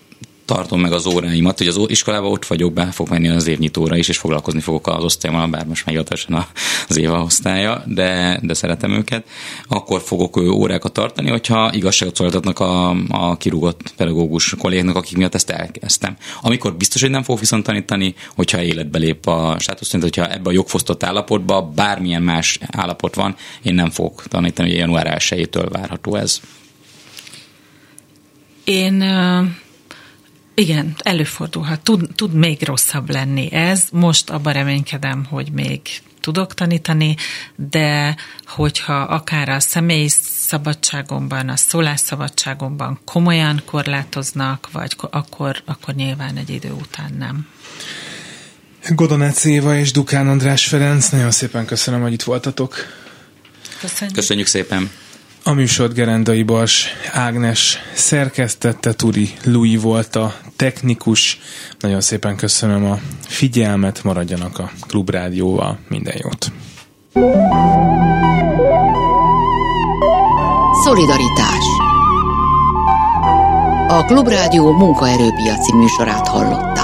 tartom meg az óráimat, hogy az iskolában ott vagyok, be fog menni az évnyitóra is, és foglalkozni fogok az osztályommal, bár most meghivatalosan az éva osztálya, de, de szeretem őket. Akkor fogok órákat tartani, hogyha igazságot szolgáltatnak a, a kirúgott pedagógus kollégnak, akik miatt ezt elkezdtem. Amikor biztos, hogy nem fogok viszont tanítani, hogyha életbe lép a státusz, hogyha ebbe a jogfosztott állapotba bármilyen más állapot van, én nem fogok tanítani, hogy január 1 várható ez. Én igen, előfordulhat. Tud, tud még rosszabb lenni ez. Most abban reménykedem, hogy még tudok tanítani, de hogyha akár a személyi szabadságomban, a szólásszabadságomban komolyan korlátoznak, vagy akkor, akkor nyilván egy idő után nem. Godonec Éva és Dukán András Ferenc, nagyon szépen köszönöm, hogy itt voltatok. Köszönjük. Köszönjük szépen. A műsor Gerendai Bars Ágnes szerkesztette, Turi Lui volt a technikus. Nagyon szépen köszönöm a figyelmet, maradjanak a Klubrádióval. Minden jót! Szolidaritás A Klubrádió munkaerőpiaci műsorát hallott.